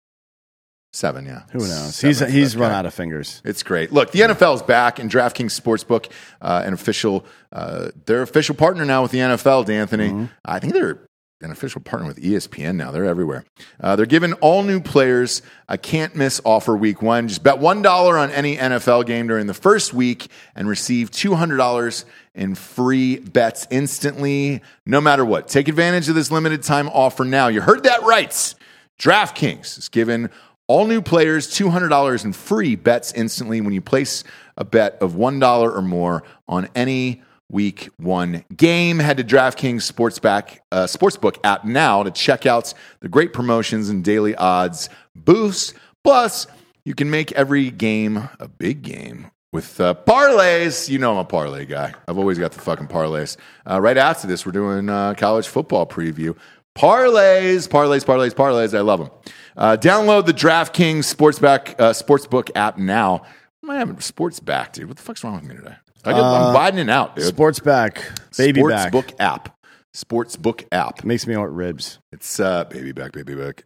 Seven, yeah. Who knows? Seven he's he's run guy. out of fingers. It's great. Look, the NFL is back, and DraftKings Sportsbook, uh, an official, uh, they're official partner now with the NFL. D'Anthony, I think they're an official partner with ESPN now. They're everywhere. Uh, they're giving all new players a can't miss offer week one. Just bet one dollar on any NFL game during the first week and receive two hundred dollars in free bets instantly, no matter what. Take advantage of this limited time offer now. You heard that right. DraftKings is giving all new players $200 in free bets instantly when you place a bet of $1 or more on any week one game. Head to DraftKings Sportsback, uh, Sportsbook app now to check out the great promotions and daily odds boosts. Plus, you can make every game a big game with uh, parlays. You know I'm a parlay guy. I've always got the fucking parlays. Uh, right after this, we're doing uh, college football preview. Parlays, parlays, parlays, parlays. I love them. Uh, download the DraftKings Sportsback uh, Sportsbook app now. I having sports back, dude? What the fuck's wrong with me today? I get, I'm widening out, dude. Sports back, baby back. Sportsbook app. Sportsbook app. Makes me want ribs. It's uh, baby back, baby back.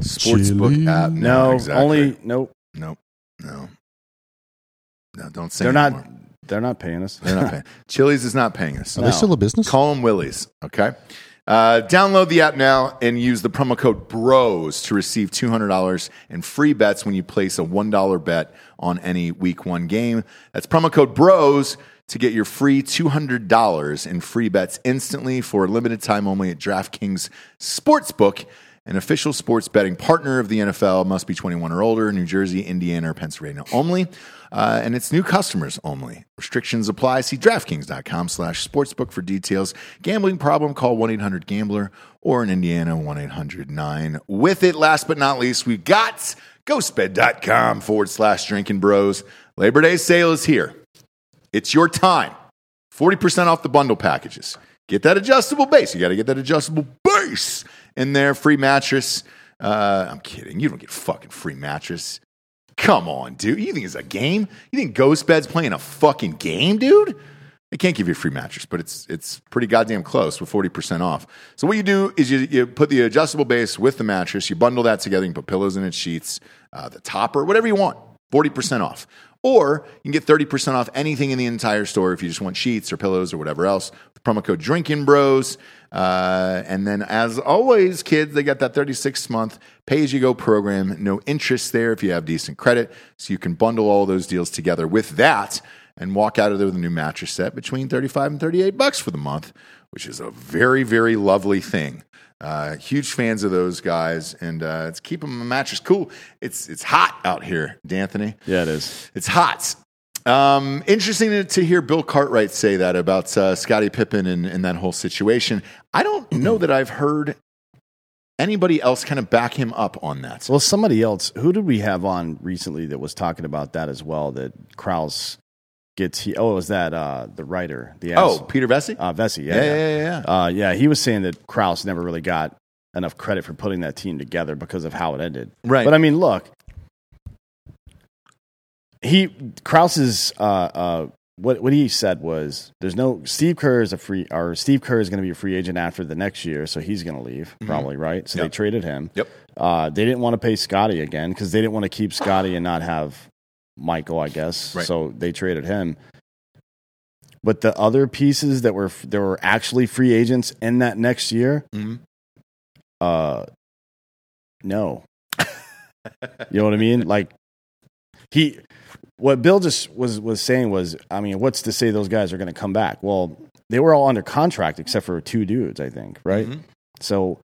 Sportsbook app. No, exactly. only nope. Nope. No. No, don't say They're not. anymore. They're not paying us. They're not paying. <laughs> Chili's is not paying us. Are they still a business? Call them Willie's, okay? Uh, download the app now and use the promo code BROS to receive $200 in free bets when you place a $1 bet on any week one game. That's promo code BROS to get your free $200 in free bets instantly for a limited time only at DraftKings Sportsbook, an official sports betting partner of the NFL. Must be 21 or older, New Jersey, Indiana, or Pennsylvania only. Uh, and it's new customers only. Restrictions apply. See DraftKings.com slash sportsbook for details. Gambling problem, call 1-800-GAMBLER or in Indiana, 1-800-9. With it, last but not least, we've got ghostbed.com forward slash drinking bros. Labor Day sale is here. It's your time. 40% off the bundle packages. get that adjustable base. You got to get that adjustable base in there. Free mattress. Uh, I'm kidding. You don't get fucking free mattress. Come on, dude. You think it's a game? You think Ghost Bed's playing a fucking game, dude? They can't give you a free mattress, but it's it's pretty goddamn close with 40% off. So what you do is you, you put the adjustable base with the mattress, you bundle that together, you can put pillows in it, sheets, uh, the topper, whatever you want, 40% off. Or you can get 30% off anything in the entire store if you just want sheets or pillows or whatever else. The promo code Drinking Bros. Uh, and then, as always, kids, they got that 36 month pay as you go program. No interest there if you have decent credit. So you can bundle all those deals together with that and walk out of there with a new mattress set between 35 and 38 bucks for the month, which is a very, very lovely thing. Uh, huge fans of those guys, and uh, it's keeping the mattress cool. It's it's hot out here, D'Anthony. Yeah, it is. It's hot. Um, interesting to, to hear Bill Cartwright say that about uh, Scottie Pippen and, and that whole situation. I don't <clears throat> know that I've heard anybody else kind of back him up on that. Well, somebody else. Who did we have on recently that was talking about that as well? That Krause gets. He, oh, it was that uh, the writer? The Oh, ass- Peter Vecsey? uh, Vecsey. Yeah, yeah, yeah, yeah, yeah. Uh, yeah, he was saying that Krause never really got enough credit for putting that team together because of how it ended. Right. But I mean, look, he Krause's uh, uh, what what he said was there's no Steve Kerr is a free or Steve Kerr is going to be a free agent after the next year, so he's going to leave probably right. So Mm-hmm. Yep. they traded him. Yep. Uh, they didn't want to pay Scottie again because they didn't want to keep Scottie and not have Michael, I guess. Right. So they traded him. But the other pieces that were there were actually free agents in that next year, Mhm. uh, no. <laughs> you know what I mean? Like he, what Bill just was was saying was, I mean, what's to say those guys are going to come back? Well, they were all under contract except for two dudes, I think, right? Mhm. So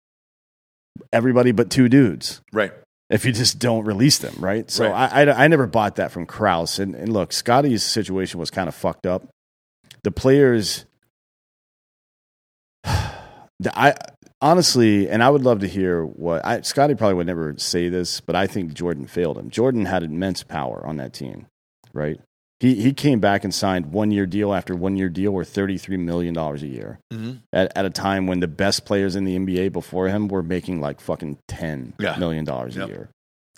everybody but two dudes Right. If you just don't release them, right? So Right. I, I, I never bought that from Krause. And, and look, Scottie's situation was kind of fucked up. The players, <sighs> the, I honestly, and I would love to hear what I, Scottie probably would never say this, but I think Jordan failed him. Jordan had immense power on that team, right? He he came back and signed one year deal after one year deal worth thirty three million dollars a year Mhm. at, at a time when the best players in the NBA before him were making like fucking ten Yeah. million dollars Yep. a year.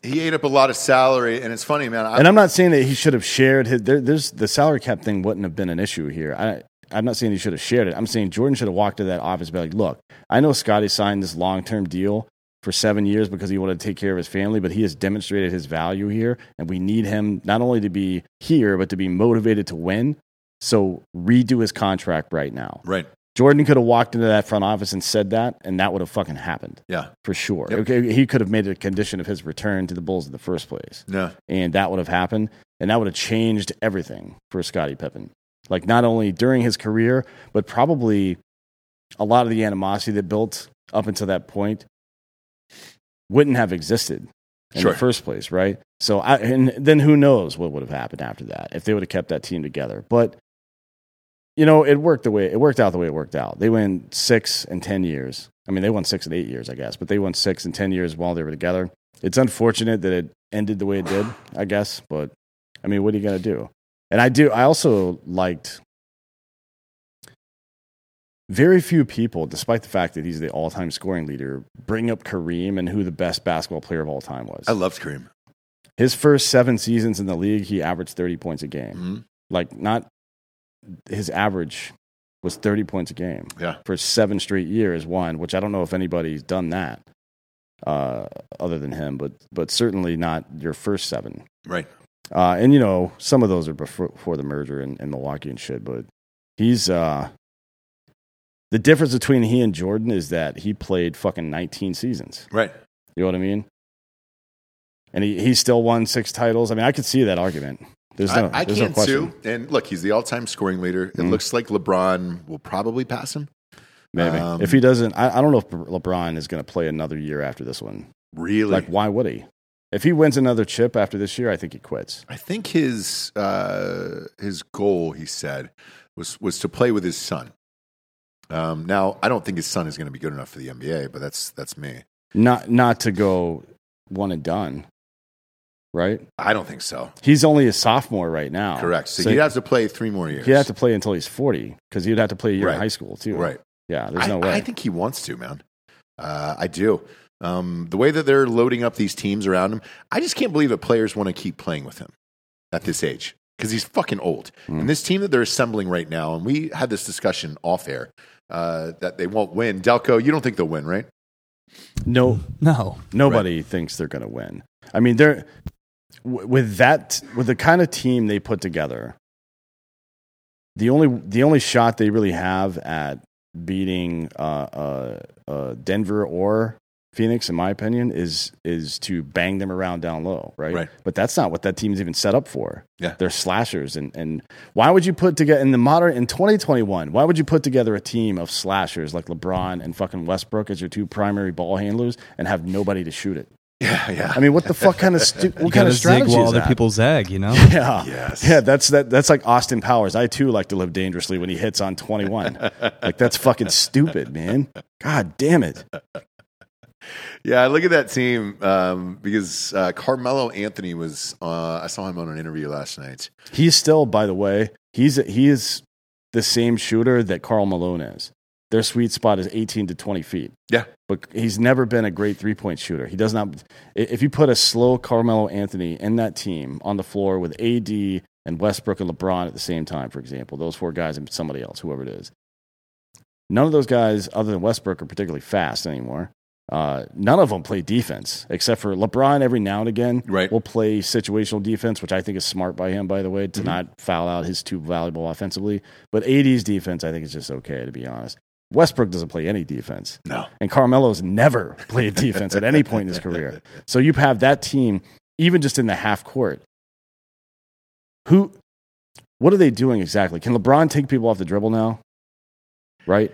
He ate up a lot of salary, and it's funny, man. I, And I'm not saying that he should have shared his. There, there's the salary cap thing wouldn't have been an issue here. I, I'm not saying he should have shared it. I'm saying Jordan should have walked to that office and be like, "Look, I know Scottie signed this long term deal for seven years because he wanted to take care of his family, but he has demonstrated his value here, and we need him not only to be here but to be motivated to win. So redo his contract right now." right. Jordan could have walked into that front office and said that, and that would have fucking happened Yeah. for sure. Yep. Okay, he could have made it a condition of his return to the Bulls in the first place No. and that would have happened, and that would have changed everything for Scottie Pippen. Like not only during his career, but probably a lot of the animosity that built up until that point wouldn't have existed in Sure. the first place, right? So, I, and then who knows what would have happened after that if they would have kept that team together. But you know, it worked the way it worked out the way it worked out. They went six and ten years. I mean, they won six and eight years, I guess, but they won six and ten years while they were together. It's unfortunate that it ended the way it did, I guess, but I mean, what are you gonna do? And I do. I also liked very few people, despite the fact that he's the all-time scoring leader, bring up Kareem and who the best basketball player of all time was. I loved Kareem. His first seven seasons in the league, he averaged thirty points a game. Mhm. Like not his average was thirty points a game Yeah. for seven straight years. One, which I don't know if anybody's done that uh, other than him, but but certainly not your first seven. Right. Uh, and you know, some of those are before, before the merger in, in Milwaukee and shit. But he's uh, the difference between he and Jordan is that he played fucking nineteen seasons. Right. You know what I mean? And he, he still won six titles. I mean, I could see that argument. There's no, I, I there's can no question. too. And look, he's the all-time scoring leader. It Mhm. looks like LeBron will probably pass him. Maybe Um, if he doesn't, I, I don't know if LeBron is going to play another year after this one. Really? Like, why would he? If he wins another chip after this year, I think he quits. I think his uh, his goal, he said, was was to play with his son. Um, now, I don't think his son is going to be good enough for the NBA, but that's that's me. Not not to go one and done, right? I don't think so. He's only a sophomore right now. Correct. So, he'd have to play three more years. he'd have to play until he's forty because he'd have to play a year Right. in high school too. Right. Yeah, there's I, no way. I think he wants to, man. Uh, I do. Um, the way that they're loading up these teams around him, I just can't believe that players want to keep playing with him at this age because he's fucking old. Mm. And this team that they're assembling right now, and we had this discussion off air uh, that they won't win. Delco, you don't think they'll win, right? no, No. nobody thinks they're going to win. I mean, they're w- with that with the kind of team they put together. The only the only shot they really have at beating uh, uh, uh, Denver or Phoenix, in my opinion, is is to bang them around down low, right? Right. But that's not what that team's even set up for. Yeah. they're slashers, and and why would you put together in the modern in 2021? Why would you put together a team of slashers like LeBron and fucking Westbrook as your two primary ball handlers and have nobody to shoot it? <laughs> Yeah, yeah. I mean, what the fuck kind of stu- <laughs> You what kind gotta of zig strategy while is other people zag, you know? <laughs> Yeah. Yes. Yeah, that's that that's like Austin Powers. I too like to live dangerously when he hits on 21. like that's fucking stupid, man. God damn it. Yeah, I look at that team um, because uh, Carmelo Anthony was. Uh, I saw him on an interview last night. He's still by the way, he's he is the same shooter that Karl Malone is. Their sweet spot is 18 to 20 feet. Yeah. But he's never been a great three point shooter. He does not. If you put a slow Carmelo Anthony in that team on the floor with AD and Westbrook and LeBron at the same time, for example, those four guys and somebody else, whoever it is, none of those guys, other than Westbrook, are particularly fast anymore. Uh, none of them play defense except for LeBron. Every now and again, Right. will play situational defense, which I think is smart by him, by the way, to Mhm. not foul out his too valuable offensively. But AD's defense, I think, is just okay, to be honest. Westbrook doesn't play any defense. No. And Carmelo's never <laughs> played defense at any point in his career. So you have that team, even just in the half court. Who, what are they doing exactly? Can LeBron take people off the dribble now? Right?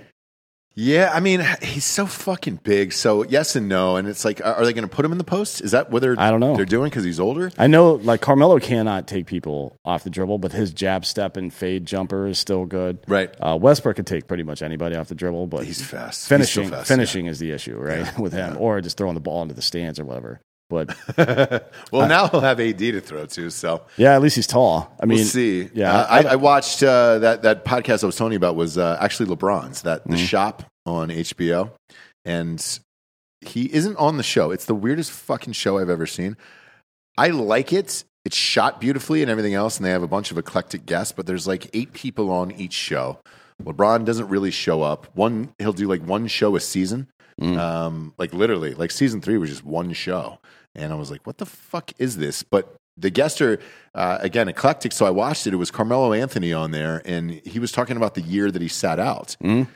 Yeah, I mean, he's so fucking big. So yes and no, and it's like, are they going to put him in the post? Is that whether? I don't know. They're doing because he's older. I know, like Carmelo cannot take people off the dribble, but his jab step and fade jumper is still good. Right. Uh, Westbrook could take pretty much anybody off the dribble, but He's fast. Finishing still fast, finishing is the issue, right? Yeah, With him, yeah. or just throwing the ball into the stands or whatever. But <laughs> well, now he'll have AD to throw to. So yeah, at least he's tall. I mean, we'll see. Yeah, Uh, I, I watched uh, that that podcast I was telling you about was uh, actually LeBron's that the Mhm. shop on HBO, and he isn't on the show. It's the weirdest fucking show I've ever seen. I like it. It's shot beautifully and everything else, and they have a bunch of eclectic guests. But there's like eight people on each show. LeBron doesn't really show up. One, he'll do like one show a season. Mm. Um, like literally, like season three was just one show, and I was like, "What the fuck is this?" But the guests are uh, again eclectic, so I watched it. It was Carmelo Anthony on there, and he was talking about the year that he sat out, Mm.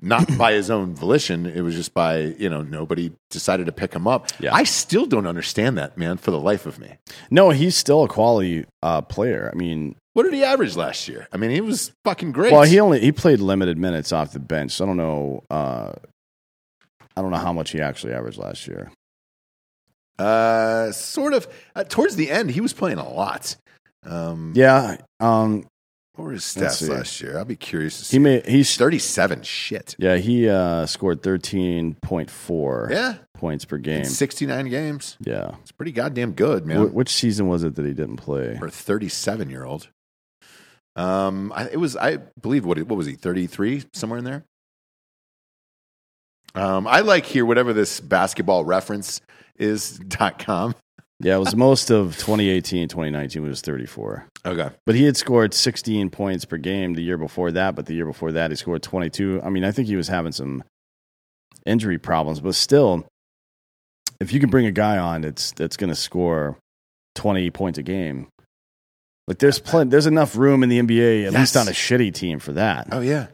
not by his own volition. It was just by you know nobody decided to pick him up. Yeah. I still don't understand that man for the life of me. no, he's still a quality uh, player. I mean, What did he average last year? I mean, he was fucking great. well, he only he played limited minutes off the bench. So I don't know. Uh, I don't know how much he actually averaged last year. Uh, sort of uh, towards the end, he was playing a lot. Um, Yeah, um, What were his stats last year? I'll be curious to see. he made he's 37. Shit. yeah he uh, scored thirteen point four Yeah. points per In game. 69 games. Yeah, It's pretty goddamn good, man. Wh- which season was it that he didn't play? For a 37 year old. Um, I, it was, I believe, what, what was he, 33, somewhere in there? Um, I like here, whatever this basketball reference is, dot com. Yeah, it was most of 2018, 2019 was 34. Okay. But he had scored 16 points per game the year before that, but the year before that he scored 22. I mean, I think he was having some injury problems, but still if you can bring a guy on that's that's going to score 20 points a game, like there's plenty there's enough room in the NBA at least on a shitty team for that. Oh, yeah.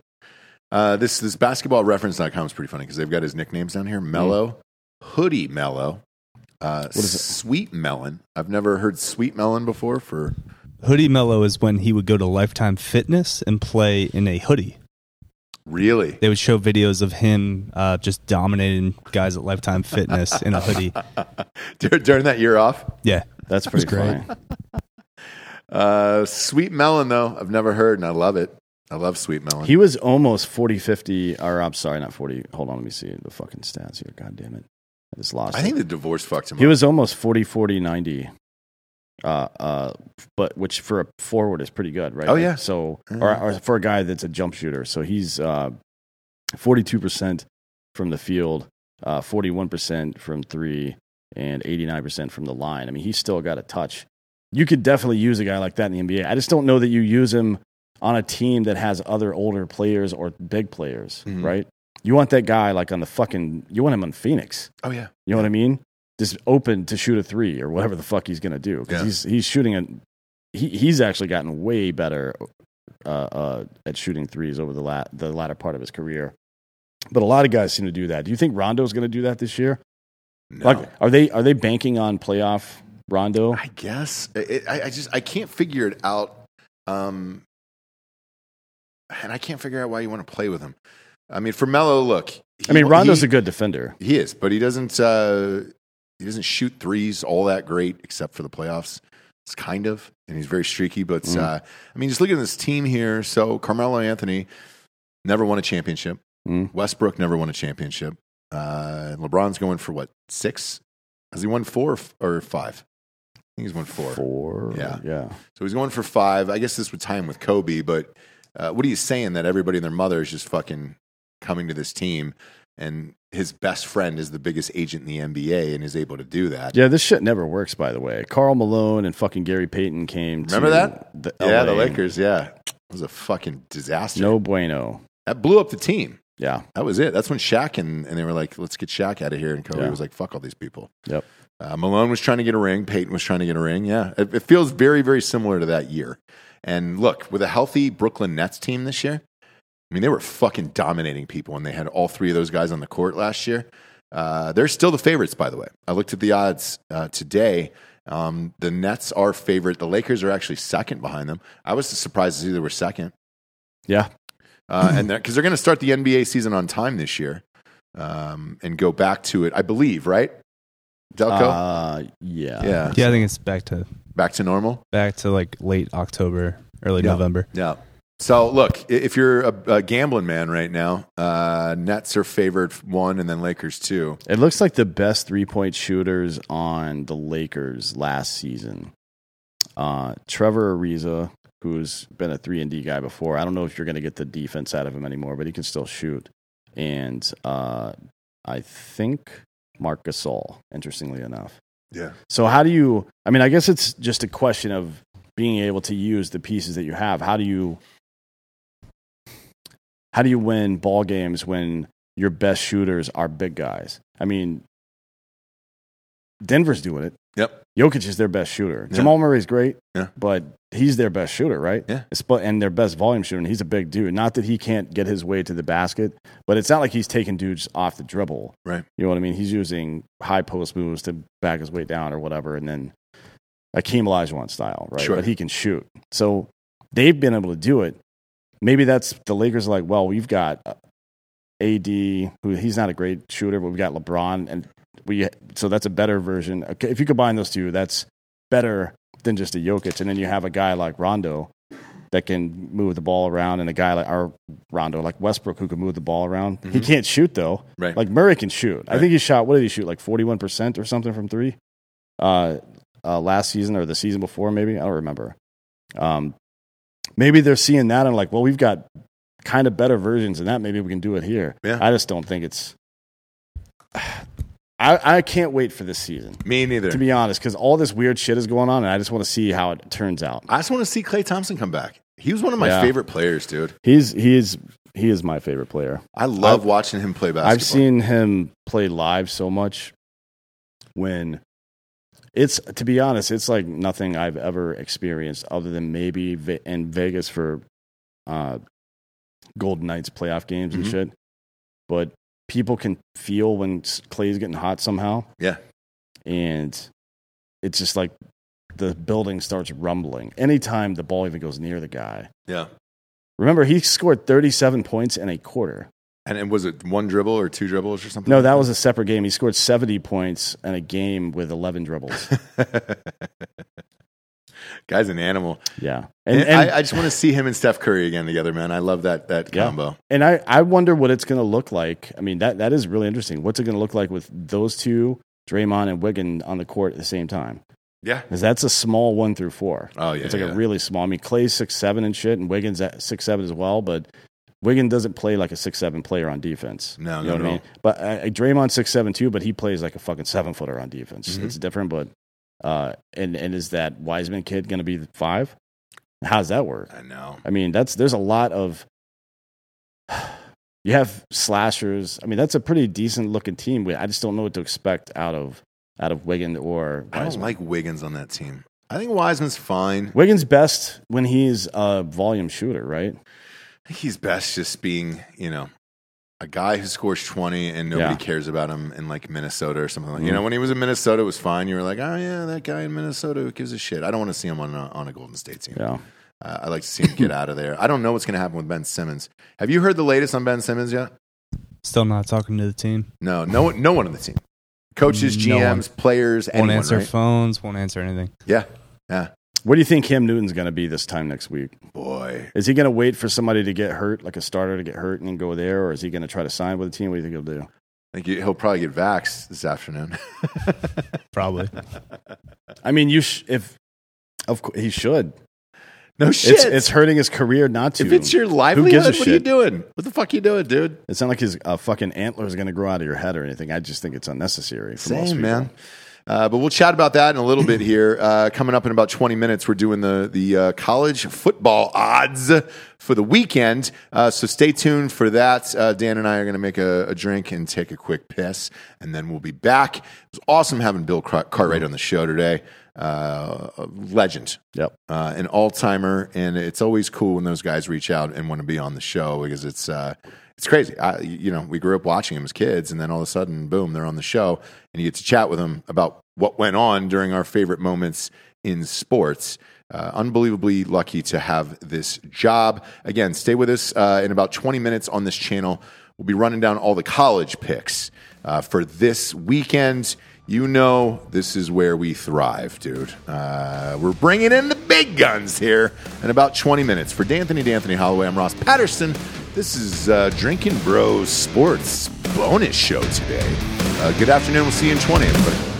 Uh, this, this basketball reference.com is pretty funny because they've got his nicknames down here Melo, Hoodie Melo, uh, is it? Sweet Melon. I've never heard Sweet Melon before for Hoodie Melo is when he would go to Lifetime Fitness and play in a hoodie. really. They would show videos of him uh, just dominating guys at Lifetime Fitness in a hoodie. <laughs> During that year off? Yeah, That's pretty great. <laughs> Uh, Sweet Melon, though, I've never heard, and I love it. I love Sweet Melon. He was almost 40 50 or I'm sorry, not 40. Hold on, let me see the fucking stats here. God damn it. I just lost I it. think the divorce fucked him He up. was almost 40 40 90. Uh, uh, but which for a forward is pretty good, right? Oh, yeah. So, Yeah. or, or for a guy that's a jump shooter, so he's uh, 42% from the field, uh, 41% from three, and 89% from the line. I mean, he's still got a touch. You could definitely use a guy like that in the NBA. I just don't know that you use him on a team that has other older players or big players, Mhm. right? You want that guy like on the fucking, you want him on Phoenix. Oh yeah. You know what I mean? Just open to shoot a three or whatever the fuck he's going to do. Because Yeah. he's, he's shooting a, he, he's actually gotten way better uh, uh, at shooting threes over the, la- the latter part of his career. But a lot of guys seem to do that. Do you think Rondo's going to do that this year? No. Like, are they are they banking on playoff Rondo? I guess it, I, I just I can't figure it out. Um, and I can't figure out why you want to play with him. I mean, for Melo, look. he- I mean, Rondo's he, a good defender. He is, but he doesn't. Uh, he doesn't shoot threes all that great, except for the playoffs. It's kind of, and he's very streaky. But Mm. uh, I mean, just look at this team here. So Carmelo Anthony never won a championship. Mm. Westbrook never won a championship. Uh, LeBron's going for what six? Has he won four or f- or five? I think he's won four. Four. Yeah. Yeah. So he's going for five. I guess this would tie him with Kobe, but uh, what are you saying that everybody and their mother is just fucking coming to this team and his best friend is the biggest agent in the NBA and is able to do that? Yeah, this shit never works, by the way. Karl Malone and fucking Gary Payton came Remember that? The yeah, the LA. Lakers. Yeah. It was a fucking disaster. No bueno. That blew up the team. Yeah. That was it. That's when Shaq and, and they were like, let's get Shaq out of here. And Kobe Yeah. was like, fuck all these people. Yep. Uh, Malone was trying to get a ring. Payton was trying to get a ring. Yeah. It, it feels very, very similar to that year. And look, with a healthy Brooklyn Nets team this year, I mean, they were fucking dominating people when they had all three of those guys on the court last year. Uh, they're still the favorites, by the way. I looked at the odds uh, today. Um, the Nets are favorite. The Lakers are actually second behind them. I was surprised to see they were second. Yeah. Uh, and because they're going to start the NBA season on time this year um, and go back to it, I believe, right? Delco, Uh, yeah. yeah, Yeah, I think it's back to back to normal. back to like late October, early Yeah. November. Yeah. So look, if you're a, a gambling man right now, uh, Nets are favored one, and then Lakers two. It looks like the best three point shooters on the Lakers last season. Uh, Trevor Ariza, who's been a three and D guy before. I don't know if you're going to get the defense out of him anymore, but he can still shoot. And uh, I think Marc Gasol. Interestingly enough. Yeah. So how do you? I mean, I guess it's just a question of being able to use the pieces that you have. How do you? How do you win ball games when your best shooters are big guys? I mean, Denver's doing it. Yep. Jokic is their best shooter. Yeah. Jamal Murray's great, Yeah. but he's their best shooter, right? Yeah. And their best volume shooter. And he's a big dude. Not that he can't get his way to the basket, but it's not like he's taking dudes off the dribble. Right. You know what I mean? He's using high post moves to back his way down or whatever, and then Akeem Olajuwon style, right? Sure. But he can shoot. So they've been able to do it. Maybe that's the Lakers are like, well, we've got uh, AD, who he's not a great shooter, but we've got LeBron, and we so that's a better version. If you combine those two, that's better than just a Jokic, and then you have a guy like Rondo that can move the ball around, and a guy like our Rondo, like Westbrook, who can move the ball around. He can't shoot though. Mm-hmm. Right. Like Murray can shoot. I think he shot. What did he shoot? Like forty-one percent or something from three. Uh, uh, last season or the season before, maybe I don't remember. Um, maybe they're seeing that and like, well, we've got kind of better versions of that. Maybe we can do it here. Yeah. I just don't think it's. <sighs> I, I can't wait for this season, Me neither. to be honest, because all this weird shit is going on, and I just want to see how it turns out. I just want to see Klay Thompson come back. He was one of my Yeah. favorite players, dude. He's he is he is my favorite player. I love I've- watching him play basketball. I've seen him play live so much when it's to be honest, it's like nothing I've ever experienced other than maybe in Vegas for uh, Golden Knights playoff games and Mhm. shit. But people can feel when Klay's getting hot somehow, Yeah. and it's just like the building starts rumbling anytime the ball even goes near the guy. Yeah. Remember, he scored 37 points in a quarter. And, and was it one dribble or two dribbles or something? No, like that was a separate game. He scored 70 points in a game with 11 dribbles. <laughs> Guy's an animal. Yeah. And, And, and, I, I just want to see him and Steph Curry again together, man. I love that that Yeah. combo. and I, I wonder what it's going to look like. I mean, that, that is really interesting. What's it going to look like with those two, Draymond and Wiggins, on the court at the same time? Yeah. Because that's a small one through four. Oh yeah. it's like yeah. a really small. I mean, Klay's six seven and shit, and Wiggins at six seven as well. But Wiggins doesn't play like a six seven player on defense. No, you know not what I mean. But uh, Draymond six seven too, but he plays like a fucking seven footer on defense. Mhm. It's different, but uh, and and is that Wiseman kid going to be five? How does that work? I know. I mean, that's there's a lot of. <sighs> You have slashers. I mean, that's a pretty decent looking team. I just don't know what to expect out of out of Wiggins or I don't like Wiggins on that team. I think Wiseman's fine. Wiggins best when he's a volume shooter, right? I think he's best just being, you know, a guy who scores 20 and nobody Yeah. cares about him in like Minnesota or something like You Mhm. know, when he was in Minnesota, it was fine. You were like, oh, yeah, that guy in Minnesota, who gives a shit? I don't want to see him on a, on a Golden State team. Yeah. Uh, I like to see him get out of there. I don't know what's going to happen with Ben Simmons. Have you heard the latest on Ben Simmons yet? Still not talking to the team. No, no, one- no one on the team. Coaches, No one. GMs, players, Won't answer right? phones. Won't answer anything. Yeah, yeah. What do you think Cam Newton's going to be this time next week? Boy, Is he going to wait for somebody to get hurt, like a starter to get hurt, and then go there, or is he going to try to sign with the team? What do you think he'll do? I think he'll probably get vaxxed this afternoon. <laughs> Probably. I mean, you sh- if of course he should. no shit. It's, it's hurting his career not to. if it's your Who livelihood, gives a what are you doing? What the fuck are you doing, dude? It's not like his uh, fucking antler is going to grow out of your head or anything. I just think it's unnecessary. For most Same, people. man. Uh, but we'll chat about that in a little bit here. Uh, coming up in about 20 minutes, we're doing the, the uh, college football odds for the weekend. Uh, so stay tuned for that. Uh, Dan and I are going to make a, a drink and take a quick piss, and then we'll be back. It was awesome having Bill Cartwright on the show today. Uh, legend, Yep. uh, an all timer, and it's always cool when those guys reach out and want to be on the show because it's uh, it's crazy. I, you know, we grew up watching them as kids, and then all of a sudden, boom, they're on the show, and you get to chat with them about what went on during our favorite moments in sports. Uh, unbelievably lucky to have this job. Again, stay with us uh, in about 20 minutes on this channel. We'll be running down all the college picks uh, for this weekend. You know, this is where we thrive, dude. Uh, we're bringing in the big guns here in about 20 minutes. For D'Anthony D'Anthony Holloway, I'm Ross Patterson. This is uh, Drinking Bros Sports bonus show today. Uh, good afternoon. We'll see you in 20, everybody.